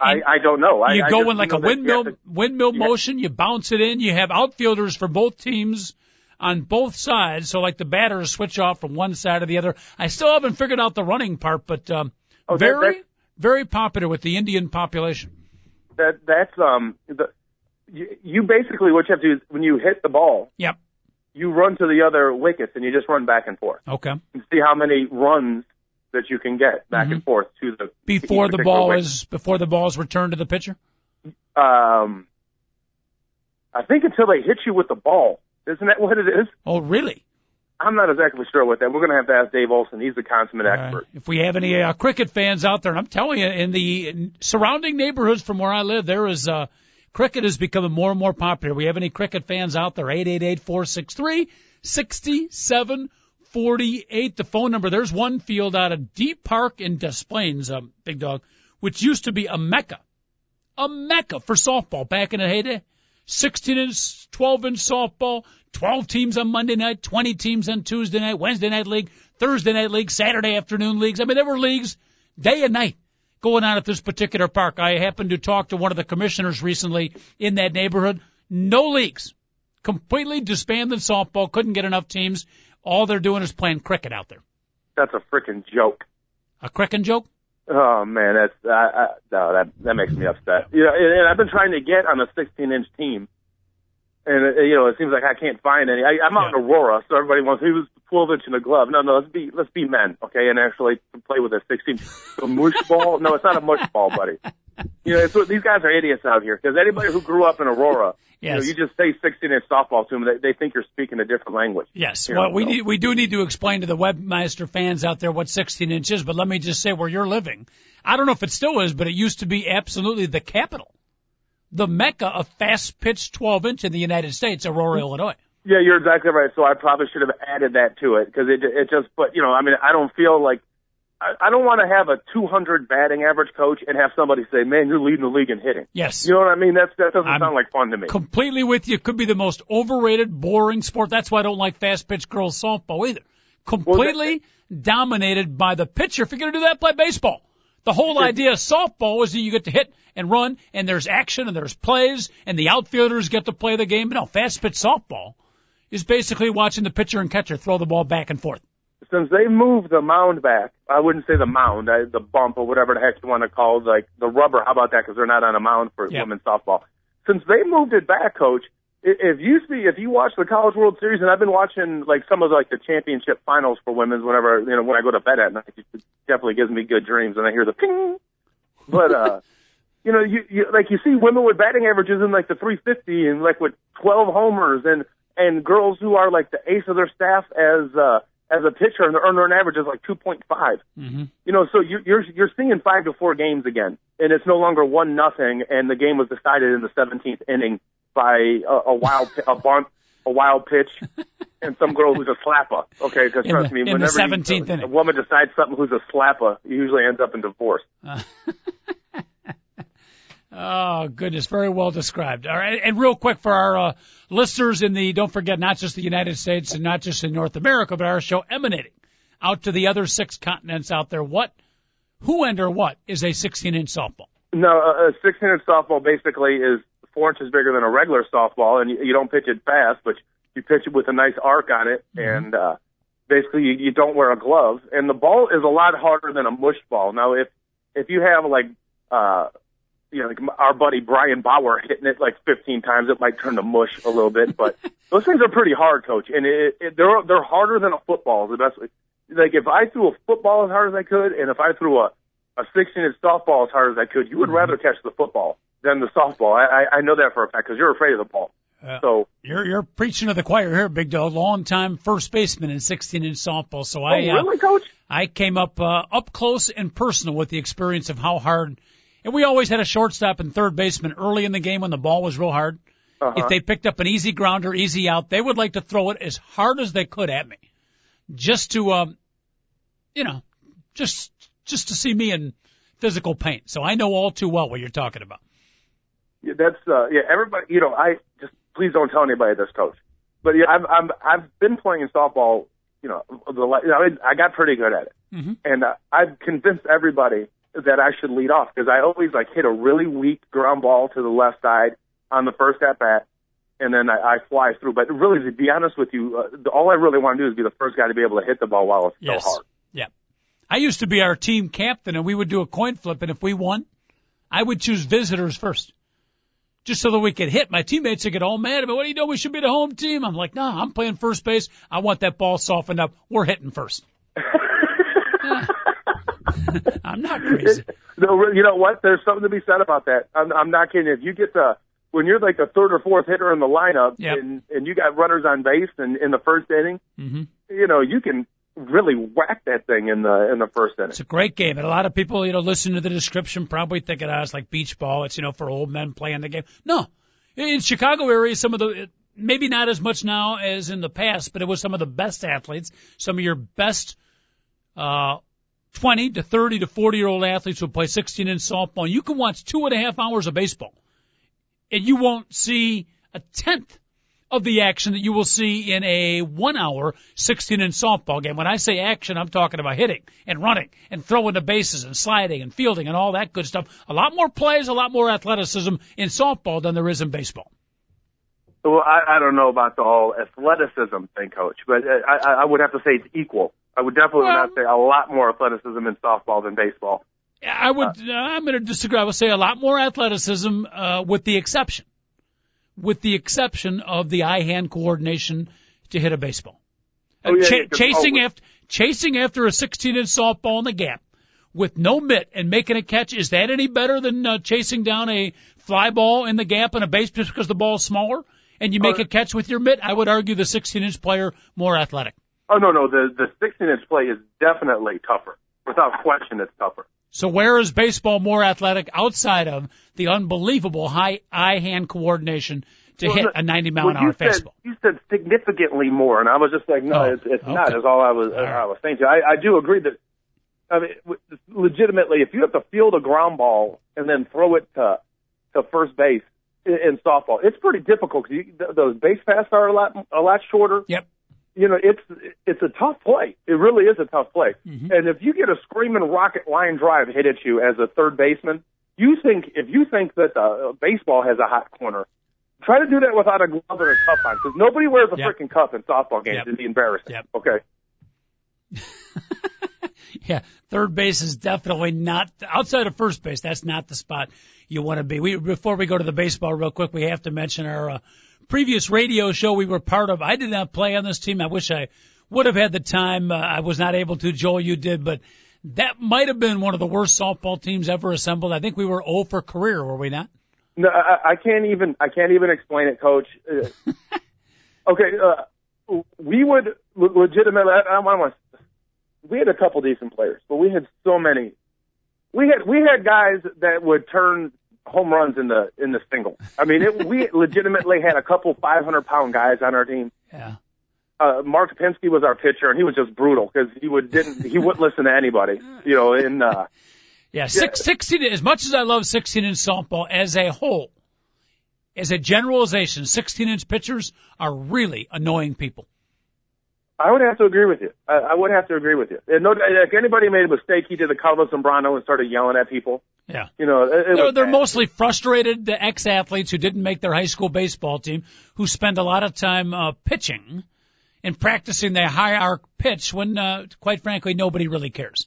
I And- I don't know. I, you I go just in like a windmill to- windmill Yeah. motion. You bounce it in. You have outfielders for both teams on both sides. So like the batters switch off from one side to the other. I still haven't figured out the running part, but um, Oh, very that's- very popular with the Indian population. that that's um the you, you basically what you have to do is when you hit the ball, Yep. you run to the other wickets and you just run back and forth. Okay. and see how many runs that you can get back and forth to the Mm-hmm. Before each the ball wicket. is before the ball is returned to the pitcher. Um, I think until they hit you with the ball, isn't that what it is? Oh, really? I'm not exactly sure what that. We're going to have to ask Dave Olson. He's the consummate Uh, expert. if we have any uh, cricket fans out there, and I'm telling you, in the surrounding neighborhoods from where I live, there is uh, cricket is becoming more and more popular. We have any cricket fans out there? Eight eight eight four six three sixty seven forty eight. The phone number. There's one field out of Deep Park in Des Plaines, um, Big Dog, which used to be a mecca a mecca for softball back in the heyday. 16 inch, 12 inch softball, 12 teams on Monday night, 20 teams on Tuesday night, Wednesday night league, Thursday night league, Saturday afternoon leagues. I mean, there were leagues day and night going on at this particular park. I happened to talk to one of the commissioners recently in that neighborhood. No leagues. Completely disbanded softball. Couldn't get enough teams. All they're doing is playing cricket out there. That's a freaking joke. A cricket joke? Oh man, that's I, I, no, that that makes me upset. You know, and, and I've been trying to get on a 16 inch team, and uh, you know, it seems like I can't find any. I, I'm out Yeah. in Aurora, so everybody wants who's 12 inch in a glove. No, no, let's be let's be men, okay, and actually play with a 16. A mush ball? No, it's not a mush ball, buddy. You know, it's these guys are idiots out here. Because anybody who grew up in Aurora, you know, you just say 16 inch softball to them, they, they think you're speaking a different language. Yes. You know, Well, we so- need, we do need to explain to the webmaster fans out there what 16 inch is, but let me just say where you're living. I don't know if it still is, but it used to be absolutely the capital, the mecca of fast pitch 12 inch in the United States, Aurora, Illinois. Yeah, you're exactly right. So I probably should have added that to it because it it just. But you know, I mean, I don't feel like I, I don't want to have a 200 batting average coach and have somebody say, "Man, you're leading the league in hitting." Yes. You know what I mean? That's that doesn't I'm sound like fun to me. Completely with you. Could be the most overrated, boring sport. That's why I don't like fast pitch girls softball either. Completely dominated by the pitcher. If you're going to do that, play baseball. The whole idea of softball is that you get to hit and run, and there's action, and there's plays, and the outfielders get to play the game. But no, fast pitch softball is basically watching the pitcher and catcher throw the ball back and forth. Since they moved the mound back, I wouldn't say the mound, the bump or whatever the heck you want to call it, like the rubber. How about that? Because they're not on a mound for Yeah. women's softball. Since they moved it back, coach, if you see, if you watch the College World Series, and I've been watching like some of like the championship finals for women's, whenever you know when I go to bed at night, it definitely gives me good dreams, and I hear the ping. But uh, you know, you, you like you see women with batting averages in like the 350 and like with 12 homers, and and girls who are like the ace of their staff as uh, as a pitcher, and their earner average is like 2.5. Mm-hmm. You know, so you, you're you're seeing five to four games again, and it's no longer one nothing, and the game was decided in the 17th inning by a, a wild a bunt, a wild pitch, and some girl who's a slapper. Okay, because trust the- me, whenever you- 17th inning. a woman decides something who's a slapper, usually ends up in divorce. Oh goodness, very well described. All right, and real quick for our uh, listeners in the don't forget not just the United States and not just in North America, but our show emanating out to the other six continents out there. What, who, and or what is a 16 inch softball? No, a, a 16 inch softball basically is four inches bigger than a regular softball, and you, you don't pitch it fast, but you pitch it with a nice arc on it, and uh, basically you, you don't wear a glove. And the ball is a lot harder than a mush ball. Now, if if you have like uh, you know, like our buddy Brian Bauer hitting it like 15 times, it might turn to mush a little bit. But those things are pretty hard, coach, and it, it, they're they're harder than a football. Is the best. way. Like if I threw a football as hard as I could, and if I threw a a 16 inch softball as hard as I could, you would rather catch the football than the softball. I I, I know that for a fact because you're afraid of the ball. Uh, So You're you're preaching to the choir here, Big Dog. Long time first baseman in 16 inch softball. So oh, I uh, really, coach? I came up uh, up close and personal with the experience of how hard. And we always had a shortstop and third baseman early in the game when the ball was real hard. Uh-huh. If they picked up an easy grounder, easy out, they would like to throw it as hard as they could at me, just to, um, you know, just just to see me in physical pain. So I know all too well what you're talking about. Yeah, that's uh, yeah. Everybody, you know, I just please don't tell anybody this, coach. But yeah, I've I'm, I've been playing softball. You know, the you know, I, I got pretty good at it, Mm-hmm. and uh, I've convinced everybody that I should lead off because I always like hit a really weak ground ball to the left side on the first at bat, and then I, I fly through. But really, to be honest with you, uh, the- all I really want to do is be the first guy to be able to hit the ball while it's Yes. so hard. Yeah. I used to be our team captain and we would do a coin flip and if we won, I would choose visitors first. Just so that we could hit. My teammates would get all mad me. What are you doing? We should be the home team. I'm like, no, I'm playing first base. I want that ball softened up. We're hitting first. I'm not crazy. No, you know what? There's something to be said about that. I'm, I'm not kidding. If you get the when you're like the third or fourth hitter in the lineup, Yep. and and you got runners on base, and in the first inning, hmm you know you can really whack that thing in the in the first inning. It's a great game, and a lot of people, you know, listen to the description probably thinking, oh, it's like beach ball. It's you know for old men playing the game. No, in Chicago area, some of the maybe not as much now as in the past, but it was some of the best athletes, some of your best uh, 20 to 30 to 40 year old athletes will play 16 inch softball. You can watch two and a half hours of baseball and you won't see a tenth of the action that you will see in a one hour 16 inch softball game. When I say action, I'm talking about hitting and running and throwing the bases and sliding and fielding and all that good stuff. A lot more plays, a lot more athleticism in softball than there is in baseball. Well, I, I don't know about the whole athleticism thing, coach, but I, I would have to say it's equal. I would definitely well, not say a lot more athleticism in softball than baseball. I would. Uh, I'm going to disagree. I would say a lot more athleticism, uh, with the exception, with the exception of the eye-hand coordination to hit a baseball. Oh, yeah, ch- yeah, chasing oh, after chasing after a 16-inch softball in the gap with no mitt and making a catch is that any better than uh, chasing down a fly ball in the gap in a base just because the ball is smaller and you make uh, a catch with your mitt? I would argue the 16-inch player more athletic. Oh no, no, the the 16-inch play is definitely tougher. Without question, it's tougher. So where is baseball more athletic outside of the unbelievable high eye-hand coordination to well, hit a 90 mile an hour fastball? You said significantly more, and I was just like, no, oh, it's, it's okay. not. Is all I was all right. I was saying. To you. I, I do agree that. I mean, legitimately, if you have to field a ground ball and then throw it to to first base in, in softball, it's pretty difficult because those base paths are a lot a lot shorter. Yep you know, it's it's a tough play. It really is a tough play. Mm-hmm. And if you get a screaming rocket line drive hit at you as a third baseman, you think if you think that uh, baseball has a hot corner, try to do that without a glove or a cup on, because nobody wears a yep. freaking cup in softball games. Yep. It'd be embarrassing. Yep. Okay. yeah, third base is definitely not outside of first base. That's not the spot you want to be. We before we go to the baseball real quick, we have to mention our. Uh, previous radio show we were part of. I did not play on this team. I wish I would have had the time. Uh, I was not able to. Joel, you did, but that might have been one of the worst softball teams ever assembled. I think we were 0 for career, were we not? No, I, I can't even. I can't even explain it, Coach. Uh, okay, uh, we would legitimately. I, I want to. We had a couple decent players, but we had so many. We had we had guys that would turn home runs in the in the single. I mean, it, we legitimately had a couple 500 pound guys on our team. Yeah. Uh, Mark Pinsky was our pitcher, and he was just brutal because he would didn't he wouldn't listen to anybody. You know, in uh, yeah, six, 16. As much as I love 16 inch softball as a whole, as a generalization, 16 inch pitchers are really annoying people. I would have to agree with you. I, I would have to agree with you. And no, if anybody made a mistake, he did the Carlos Zambrano and started yelling at people. Yeah. You know, it, it they're, they're mostly frustrated ex-athletes who didn't make their high school baseball team, who spend a lot of time uh, pitching and practicing their high arc pitch when, uh, quite frankly, nobody really cares.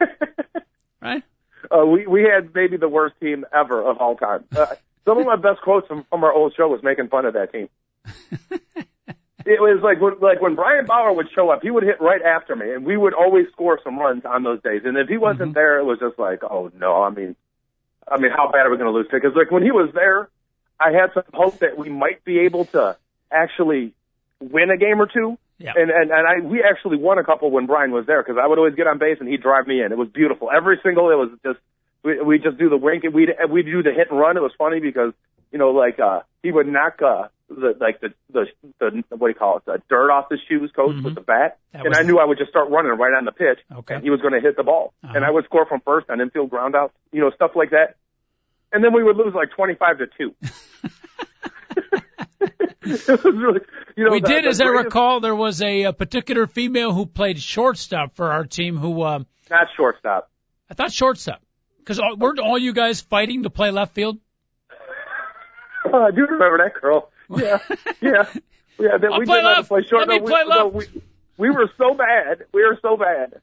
right? Uh, we we had maybe the worst team ever of all time. Uh, some of my best quotes from, from our old show was making fun of that team. it was like when, like when Brian Bauer would show up, he would hit right after me, and we would always score some runs on those days. And if he wasn't mm-hmm. there, it was just like, oh no, I mean, I mean, how bad are we going to lose? Because like when he was there, I had some hope that we might be able to actually win a game or two. Yeah. And and and I we actually won a couple when Brian was there because I would always get on base and he'd drive me in. It was beautiful. Every single it was just we we just do the wink and we we do the hit and run. It was funny because you know like uh he would knock uh the like the the, the what do you call it? The dirt off his shoes coach mm-hmm. with the bat. That and I knew I would just start running right on the pitch. Okay. and he was going to hit the ball. Uh-huh. and I would score from first on infield ground out you know stuff like that. And then we would lose like 25 to 2 really you know we the, did the as greatest, I recall there was a, a particular female who played shortstop for our team who uh not shortstop. I thought shortstop because weren't all you guys fighting to play left field Oh, I do remember that girl. Yeah, yeah, yeah. That I'll we play didn't have left. to play short. Let me no, we, play no, left. we, we were so bad. We were so bad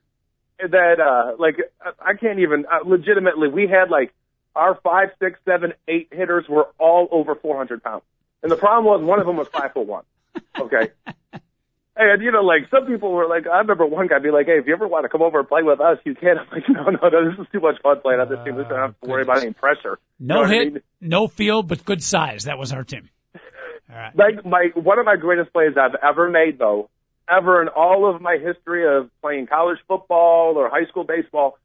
that uh like I can't even uh, legitimately. We had like our five, six, seven, eight hitters were all over 400 pounds, and the problem was one of them was five foot one. Okay. And you know, like some people were like, I remember one guy be like, "Hey, if you ever want to come over and play with us, you can." I'm like, "No, no, no, this is too much fun playing on this team. We don't have to worry about any pressure." No you know hit, I mean? no field, but good size. That was our team. All right. Like my one of my greatest plays I've ever made, though, ever in all of my history of playing college football or high school baseball,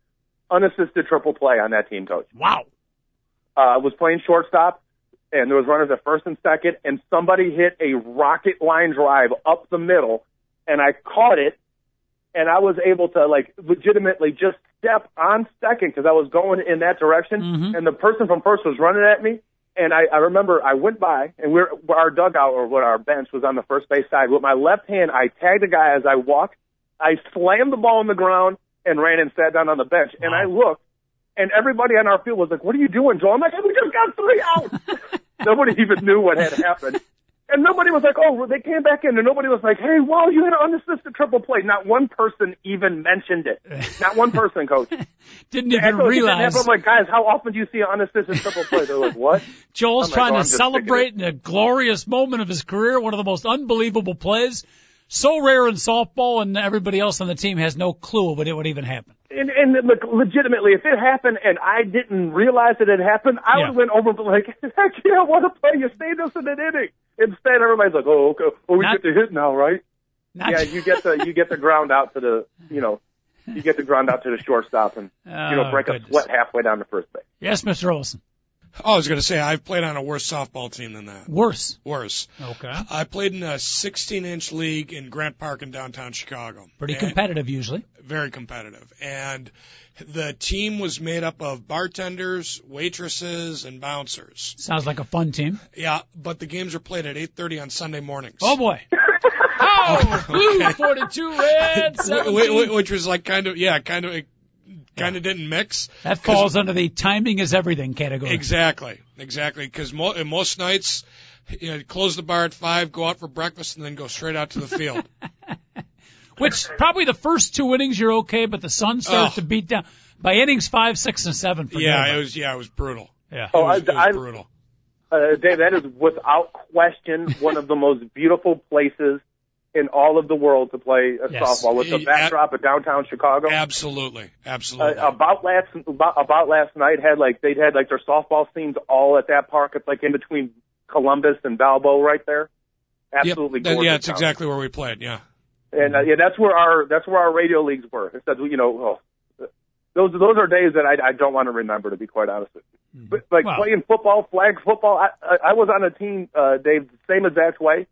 unassisted triple play on that team, coach. Wow. Uh, was playing shortstop and there was runners at first and second, and somebody hit a rocket line drive up the middle, and I caught it, and I was able to like legitimately just step on second because I was going in that direction, Mhm. and the person from first was running at me. And I, I remember I went by, and we're our dugout or what our bench was on the first base side. With my left hand, I tagged a guy as I walked. I slammed the ball on the ground and ran and sat down on the bench. And I looked, and everybody on our field was like, "What are you doing, Joe?" I'm like, "We just got three outs." nobody even knew what had happened. And nobody was like, oh, they came back in, and nobody was like, hey, wow, you had an unassisted triple play. Not one person even mentioned it. Not one person, coach. Didn't even it didn't realize. I'm like, guys, how often do you see an unassisted triple play? They're like, what? Joel's I'm like, trying oh, to I'm just sticking celebrate in a glorious moment of his career, one of the most unbelievable plays. So rare in softball, and everybody else on the team has no clue what it would even happen. And, and look, legitimately, if it happened and I didn't realize it had happened, I Yeah. would have went over and like, heck yeah, what a play. You stayed us in an inning. Instead, everybody's like, oh, okay. Well, we Not- get to hit now, right? Not, yeah, you get the, you get the ground out to the, you know, you get the ground out to the shortstop and, you know, Oh, break goodness. a sweat halfway down to first base. Yes, Mr. Olson. Oh, I was going to say I've played on a worse softball team than that. Worse. Worse. Okay. I played in a 16 inch league in Grant Park in downtown Chicago. Pretty competitive usually. Very competitive. And the team was made up of bartenders, waitresses, and bouncers. Sounds like a fun team. Yeah, but the games are played at 8:30 on Sunday mornings. Oh boy. Oh, blue 42, red 17. which was like kind of yeah, kind of kind of didn't mix. That falls under the timing is everything category. Exactly, exactly. Because mo- most nights, you know, close the bar at five, go out for breakfast, and then go straight out to the field. Which probably the first two innings you're okay, but the sun starts Oh. to beat down. By innings five, six, and seven. forget yeah, about it was yeah, it was brutal. Yeah. It Oh, was, I- it was I- brutal. Uh, Dave, that is without question one of the most beautiful places in all of the world to play a Yes. softball with the backdrop of downtown Chicago. Absolutely, absolutely. Uh, about last about, about last night had like they'd had like their softball scenes all at that park. It's like in between Columbus and Balboa right there. Absolutely gorgeous. yeah, it's exactly where we played. Yeah. And uh, yeah, that's where our that's where our radio leagues were. Instead, you know, oh, those those are days that I, I don't want to remember. To be quite honest with you. But like Wow. playing football, flag football, I, I, I was on a team, uh, Dave, the same exact way.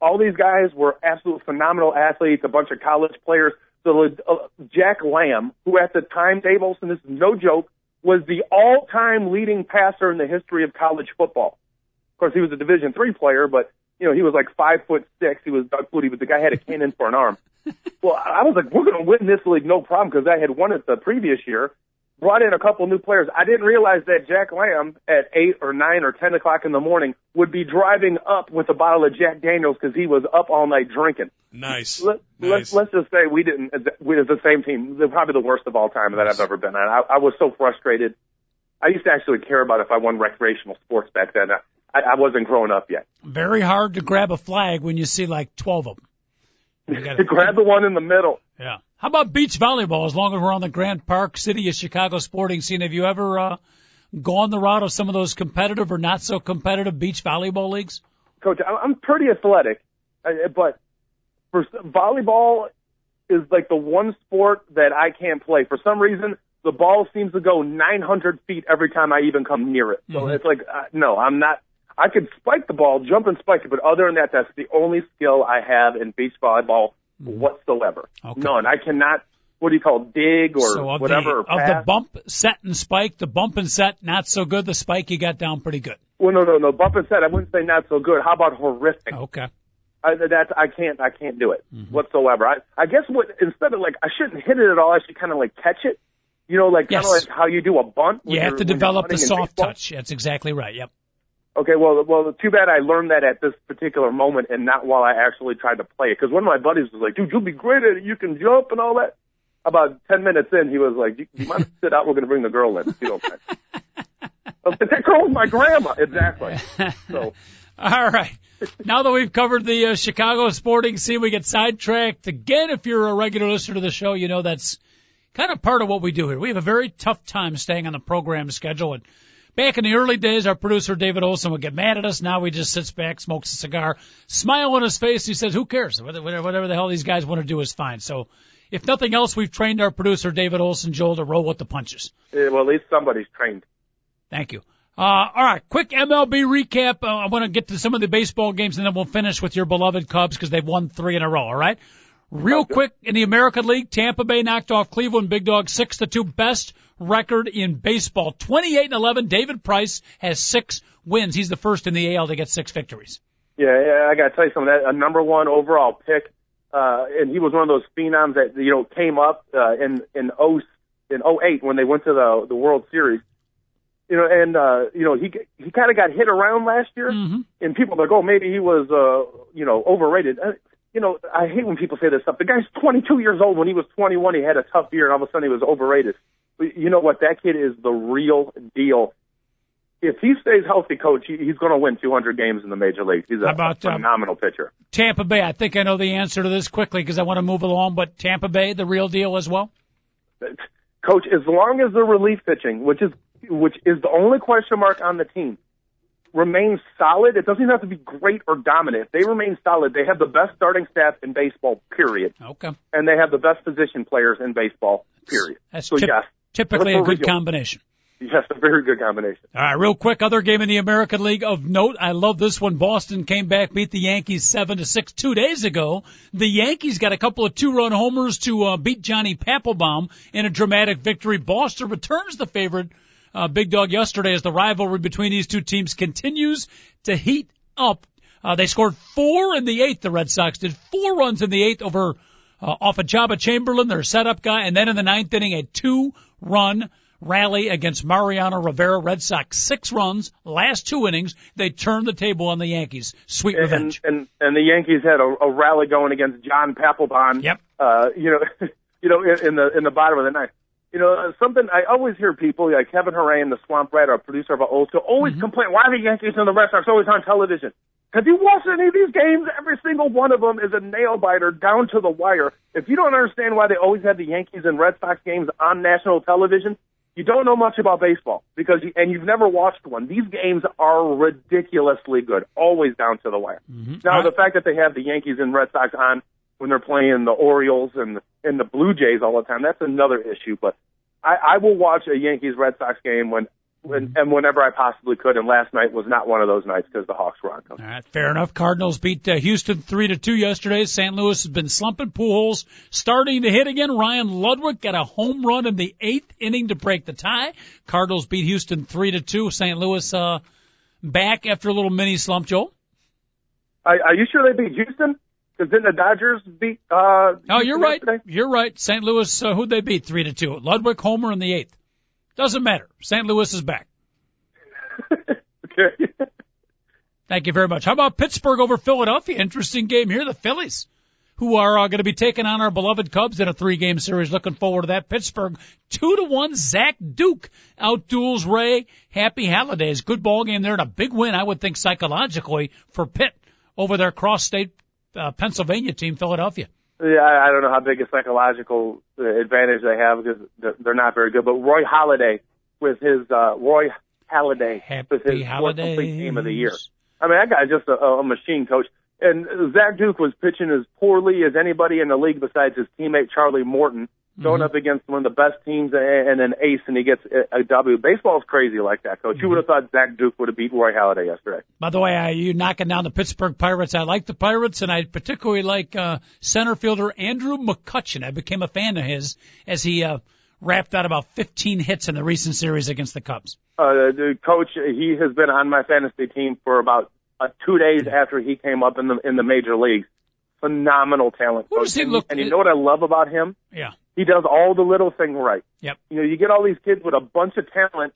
All these guys were absolute phenomenal athletes, a bunch of college players. So uh, Jack Lamb, who at the time, Dave Olson, this is no joke, was the all-time leading passer in the history of college football. Of course, he was a Division three player, but you know he was like five foot six. He was Doug Flutie, but the guy had a cannon for an arm. Well, I was like, we're going to win this league, no problem, because I had won it the previous year. Brought in a couple new players. I didn't realize that Jack Lamb at eight or nine or ten o'clock in the morning would be driving up with a bottle of Jack Daniels because he was up all night drinking. Nice. Let, nice. let's let's just say we didn't. Uh, we as the same team. They're probably the worst of all time that I've ever been on. I, I was so frustrated. I used to actually care about if I won recreational sports back then. I, I wasn't grown up yet. Very hard to grab a flag when you see like 12 of them. Gotta- grab the one in the middle. Yeah. How about beach volleyball? As long as we're on the Grant Park City of Chicago sporting scene, have you ever uh, gone the route of some of those competitive or not so competitive beach volleyball leagues? Coach, I- I'm pretty athletic, uh, but for volleyball is like the one sport that I can't play. For some reason, the ball seems to go 900 feet every time I even come near it. So Mhm. it's like, uh, no, I'm not. I could spike the ball, jump and spike it, but other than that, that's the only skill I have in beach volleyball whatsoever. Okay. None. I cannot. What do you call it, dig or so whatever? the or of the bump, set, and spike, the bump and set not so good. The spike you got down pretty good. Well, no, no, no. Bump and set. I wouldn't say not so good. How about horrific? Okay. I, that's I can't I can't do it Mm-hmm. whatsoever. I I guess what instead of like I shouldn't hit it at all. I should kind of like catch it. You know, like kind Yes. of like how you do a bunt. You have to develop the soft touch. That's exactly right. Yep. Okay, well, well, too bad I learned that at this particular moment and not while I actually tried to play it. Because one of my buddies was like, "Dude, you'll be great at it. You can jump and all that." About ten minutes in, he was like, "You, you mind sit out? We're going to bring the girl in. If you don't mind." I was like, that girl's my grandma. Exactly. So. All right. Now that we've covered the uh, Chicago sporting scene, we get sidetracked again. If you're a regular listener to the show, you know that's kind of part of what we do here. We have a very tough time staying on the program schedule. And back in the early days, our producer David Olson would get mad at us. Now he just sits back, smokes a cigar, smile on his face. He says, "Who cares? Whatever, the hell these guys want to do is fine." So, if nothing else, we've trained our producer David Olson, Joel, to roll with the punches. Yeah, well, at least somebody's trained. Thank you. Uh, all right, quick MLB recap. Uh, I want to get to some of the baseball games and then we'll finish with your beloved Cubs because they've won three in a row. All right. Real quick in the American League, Tampa Bay knocked off Cleveland Big Dog six to two, best record in baseball. Twenty eight and eleven. David Price has six wins. He's the first in the AL to get six victories. Yeah, yeah I got to tell you something. That a number one overall pick, uh, and he was one of those phenoms that you know came up uh, in in oh in oh eight when they went to the the World Series. You know, and uh, you know he he kind of got hit around last year, mm-hmm. and people are like, oh, maybe he was uh, you know overrated. Uh, you know, I hate when people say this stuff. The guy's 22 years old. When he was 21, he had a tough year, and all of a sudden he was overrated. But you know what? That kid is the real deal. If he stays healthy, coach, he's going to win 200 games in the major leagues. He's a, about, a phenomenal um, pitcher. Tampa Bay. I think I know the answer to this quickly because I want to move along. But Tampa Bay, the real deal as well. Coach, as long as the relief pitching, which is which is the only question mark on the team, remains solid, it doesn't have to be great or dominant. If they remain solid, they have the best starting staff in baseball, period. Okay. And they have the best position players in baseball, period. That's so, tip- yes. Typically a good combination. Yes, a very good combination. All right, real quick, other game in the American League of note. I love this one. Boston came back, beat the Yankees seven to six two days ago. The Yankees got a couple of two-run homers to uh, beat Johnny Papelbon in a dramatic victory. Boston returns the favorite uh, Big Dog yesterday as the rivalry between these two teams continues to heat up. Uh, they scored four in the eighth. The Red Sox did four runs in the eighth over uh, off of Joba Chamberlain, their setup guy, and then in the ninth inning, a two-run rally against Mariano Rivera. Red Sox six runs, last two innings. They turned the table on the Yankees. Sweet revenge. And and, and the Yankees had a, a rally going against John Papelbon. Yep. Uh, you know, you know, in, in the in the bottom of the ninth you know, something I always hear people like Kevin Harain, the Swamp Rat, our producer of Old School, always mm-hmm. complain why are the Yankees and the Red Sox always on television. Have you watched any of these games? Every single one of them is a nail biter down to the wire. If you don't understand why they always have the Yankees and Red Sox games on national television, you don't know much about baseball because you, and you've never watched one. These games are ridiculously good, always down to the wire. Mm-hmm. Now, the fact that they have the Yankees and Red Sox on when they're playing the Orioles and and the Blue Jays all the time, that's another issue. But I, I will watch a Yankees Red Sox game when when, and whenever I possibly could. And last night was not one of those nights because the Hawks were on. All right, fair enough. Cardinals beat uh, Houston three to two yesterday. St. Louis has been slumping. Pujols starting to hit again. Ryan Ludwick got a home run in the eighth inning to break the tie. Cardinals beat Houston three to two. St. Louis uh, back after a little mini slump. Joel, are, are you sure they beat Houston? Because then the Dodgers beat. Uh, oh, you're right. Yesterday? You're right. St. Louis, uh, who'd they beat? Three to two. Ludwick Homer in the eighth. Doesn't matter. St. Louis is back. okay. Thank you very much. How about Pittsburgh over Philadelphia? Interesting game here. The Phillies, who are uh, going to be taking on our beloved Cubs in a three-game series. Looking forward to that. Pittsburgh two to one. Zach Duke outduels Ray. Happy holidays. Good ball game there and a big win. I would think psychologically for Pitt over their cross-state uh, Pennsylvania team, Philadelphia. Yeah, I don't know how big a psychological uh, advantage they have because they're not very good. But Roy Halladay with his uh, Roy Halladay Happy with his complete game of the year. I mean, that guy's just a, a machine coach. And Zach Duke was pitching as poorly as anybody in the league besides his teammate Charlie Morton going mm-hmm. up against one of the best teams and an ace, and he gets a, a W. Baseball is crazy like that, coach. Mm-hmm. You would have thought Zach Duke would have beat Roy Halladay yesterday. By the way, I, you knocking down the Pittsburgh Pirates. I like the Pirates, and I particularly like uh, center fielder Andrew McCutchen. I became a fan of his as he uh, wrapped out about 15 hits in the recent series against the Cubs. Uh, the coach, he has been on my fantasy team for about uh, two days after he came up in the in the major leagues. Phenomenal talent. What does he and, look? And you know what I love about him? Yeah. He does all the little thing right. Yep. You know, you get all these kids with a bunch of talent,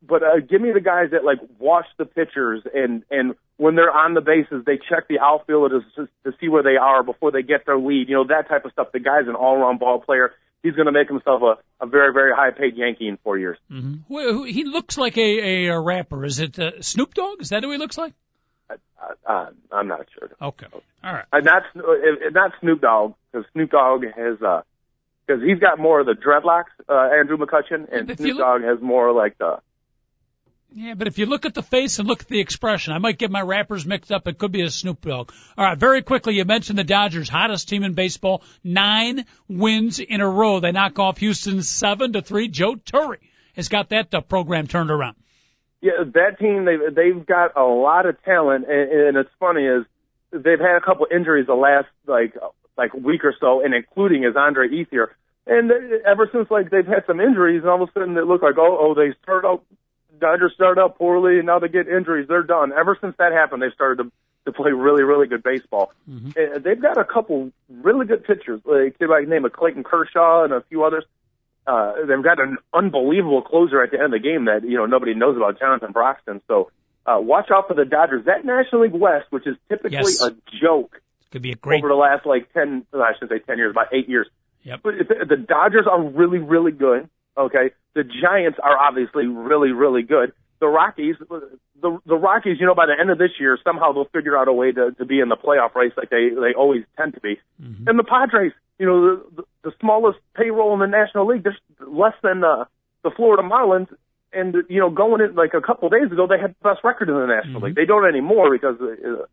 but uh, give me the guys that like watch the pitchers and and when they're on the bases, they check the outfielders to, to see where they are before they get their lead. You know that type of stuff. The guy's an all-around ball player. He's going to make himself a, a very very high-paid Yankee in four years. Mm-hmm. Well, he looks like a, a, a rapper. Is it uh, Snoop Dogg? Is that who he looks like? Uh, uh, I'm not sure. Okay. All right. Uh, not uh, not Snoop Dogg because Snoop Dogg has uh because he's got more of the dreadlocks, uh, Andrew McCutchen, and If Snoop look- Dogg has more like the. Yeah, but if you look at the face and look at the expression, I might get my rappers mixed up. It could be a Snoop Dogg. All right, very quickly, you mentioned the Dodgers, hottest team in baseball, nine wins in a row. They knock off Houston seven to three. Joe Torre has got that uh, program turned around. Yeah, that team they they've got a lot of talent, and, and it's funny is they've had a couple injuries the last like like week or so, and including is Andre Ethier. And ever since like they've had some injuries, and all of a sudden it looked like oh oh they start out Dodgers start out poorly and now they get injuries, they're done. Ever since that happened, they've started to to play really really good baseball. Mm-hmm. And they've got a couple really good pitchers, like by the name of Clayton Kershaw and a few others. Uh, they've got an unbelievable closer at the end of the game that you know nobody knows about, Jonathan Broxton. So uh, watch out for the Dodgers. That National League West, which is typically yes. a joke, could be a great over the last like ten. I shouldn't say ten years, about eight years. Yep. But the Dodgers are really, really good. Okay, the Giants are obviously really, really good. The Rockies, the the Rockies, you know, by the end of this year, somehow they'll figure out a way to to be in the playoff race like they they always tend to be. Mm-hmm. And the Padres, you know, the, the smallest payroll in the National League, just less than uh, the Florida Marlins, and you know, going in like a couple of days ago, they had the best record in the National mm-hmm. League. They don't anymore because uh,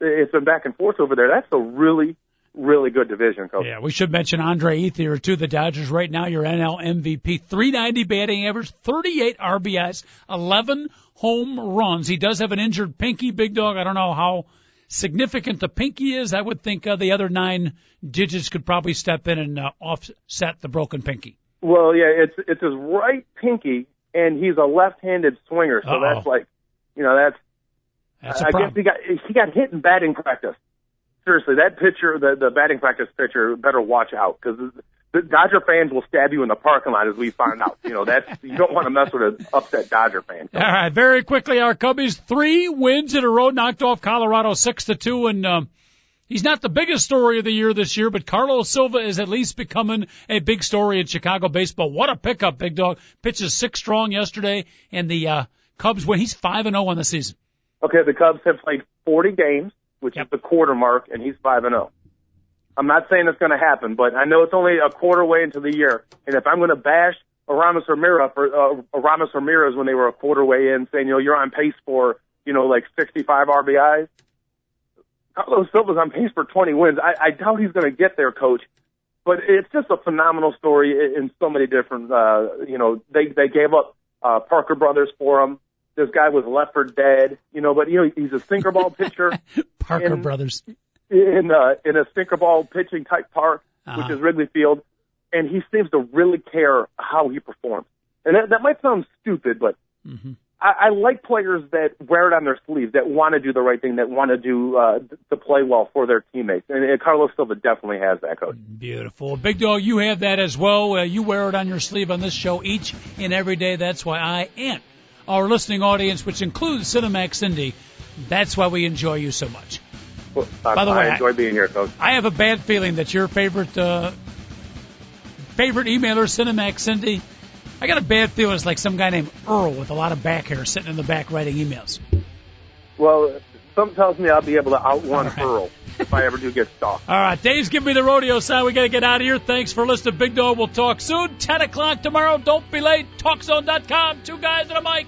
it's been back and forth over there. That's a really really good division, coach. Yeah, we should mention Andre Ethier to the Dodgers right now. Your NL MVP, 390 batting average, 38 RBIs, 11 home runs. He does have an injured pinky, big dog. I don't know how significant the pinky is. I would think uh, the other nine digits could probably step in and uh, offset the broken pinky. Well, yeah, it's it's his right pinky, and he's a left-handed swinger, so Uh-oh. that's like, you know, that's. That's I guess he got he got hit in batting practice. Seriously, that pitcher, the the batting practice pitcher, better watch out because the Dodger fans will stab you in the parking lot as we find out. You know, that's you don't want to mess with an upset Dodger fan. All right, very quickly, our Cubbies three wins in a row, knocked off Colorado six to two, and um, he's not the biggest story of the year this year, but Carlos Silva is at least becoming a big story in Chicago baseball. What a pickup, big dog! Pitches six strong yesterday, and the uh, Cubs win. He's five and zero on the season. Okay, the Cubs have played 40 games, which yep. is the quarter mark, and he's five and zero. I'm not saying it's going to happen, but I know it's only a quarter way into the year. And if I'm going to bash Aramis Ramirez for uh, Aramis Ramirez when they were a quarter way in, saying you know you're on pace for you know like 65 RBIs, Carlos Silva's on pace for 20 wins. I, I doubt he's going to get there, coach. But it's just a phenomenal story in so many different. Uh, you know, they they gave up uh, Parker Brothers for him. This guy was left for dead. You know, but you know he's a sinker ball pitcher. Parker and, Brothers in uh, in a sinker ball pitching type park, uh-huh. which is Wrigley Field, and he seems to really care how he performs. And that, that might sound stupid, but mm-hmm. I, I like players that wear it on their sleeve, that want to do the right thing, that want to do uh, to play well for their teammates. And, and Carlos Silva definitely has that, coach. Beautiful, big dog. You have that as well. Uh, you wear it on your sleeve on this show each and every day. That's why I and our listening audience, which includes Cinemax Cindy, that's why we enjoy you so much. Well, By the way, I enjoy being here, Coach. I have a bad feeling that your favorite uh, favorite emailer, Cinemax Cindy, I got a bad feeling it's like some guy named Earl with a lot of back hair sitting in the back writing emails. Well, something tells me I'll be able to outrun right. Earl if I ever do get stalked. All right, Dave's giving me the rodeo sign. We got to get out of here. Thanks for listening, Big Dog. We'll talk soon. 10 o'clock tomorrow. Don't be late. TalkZone.com. Two guys and a mic.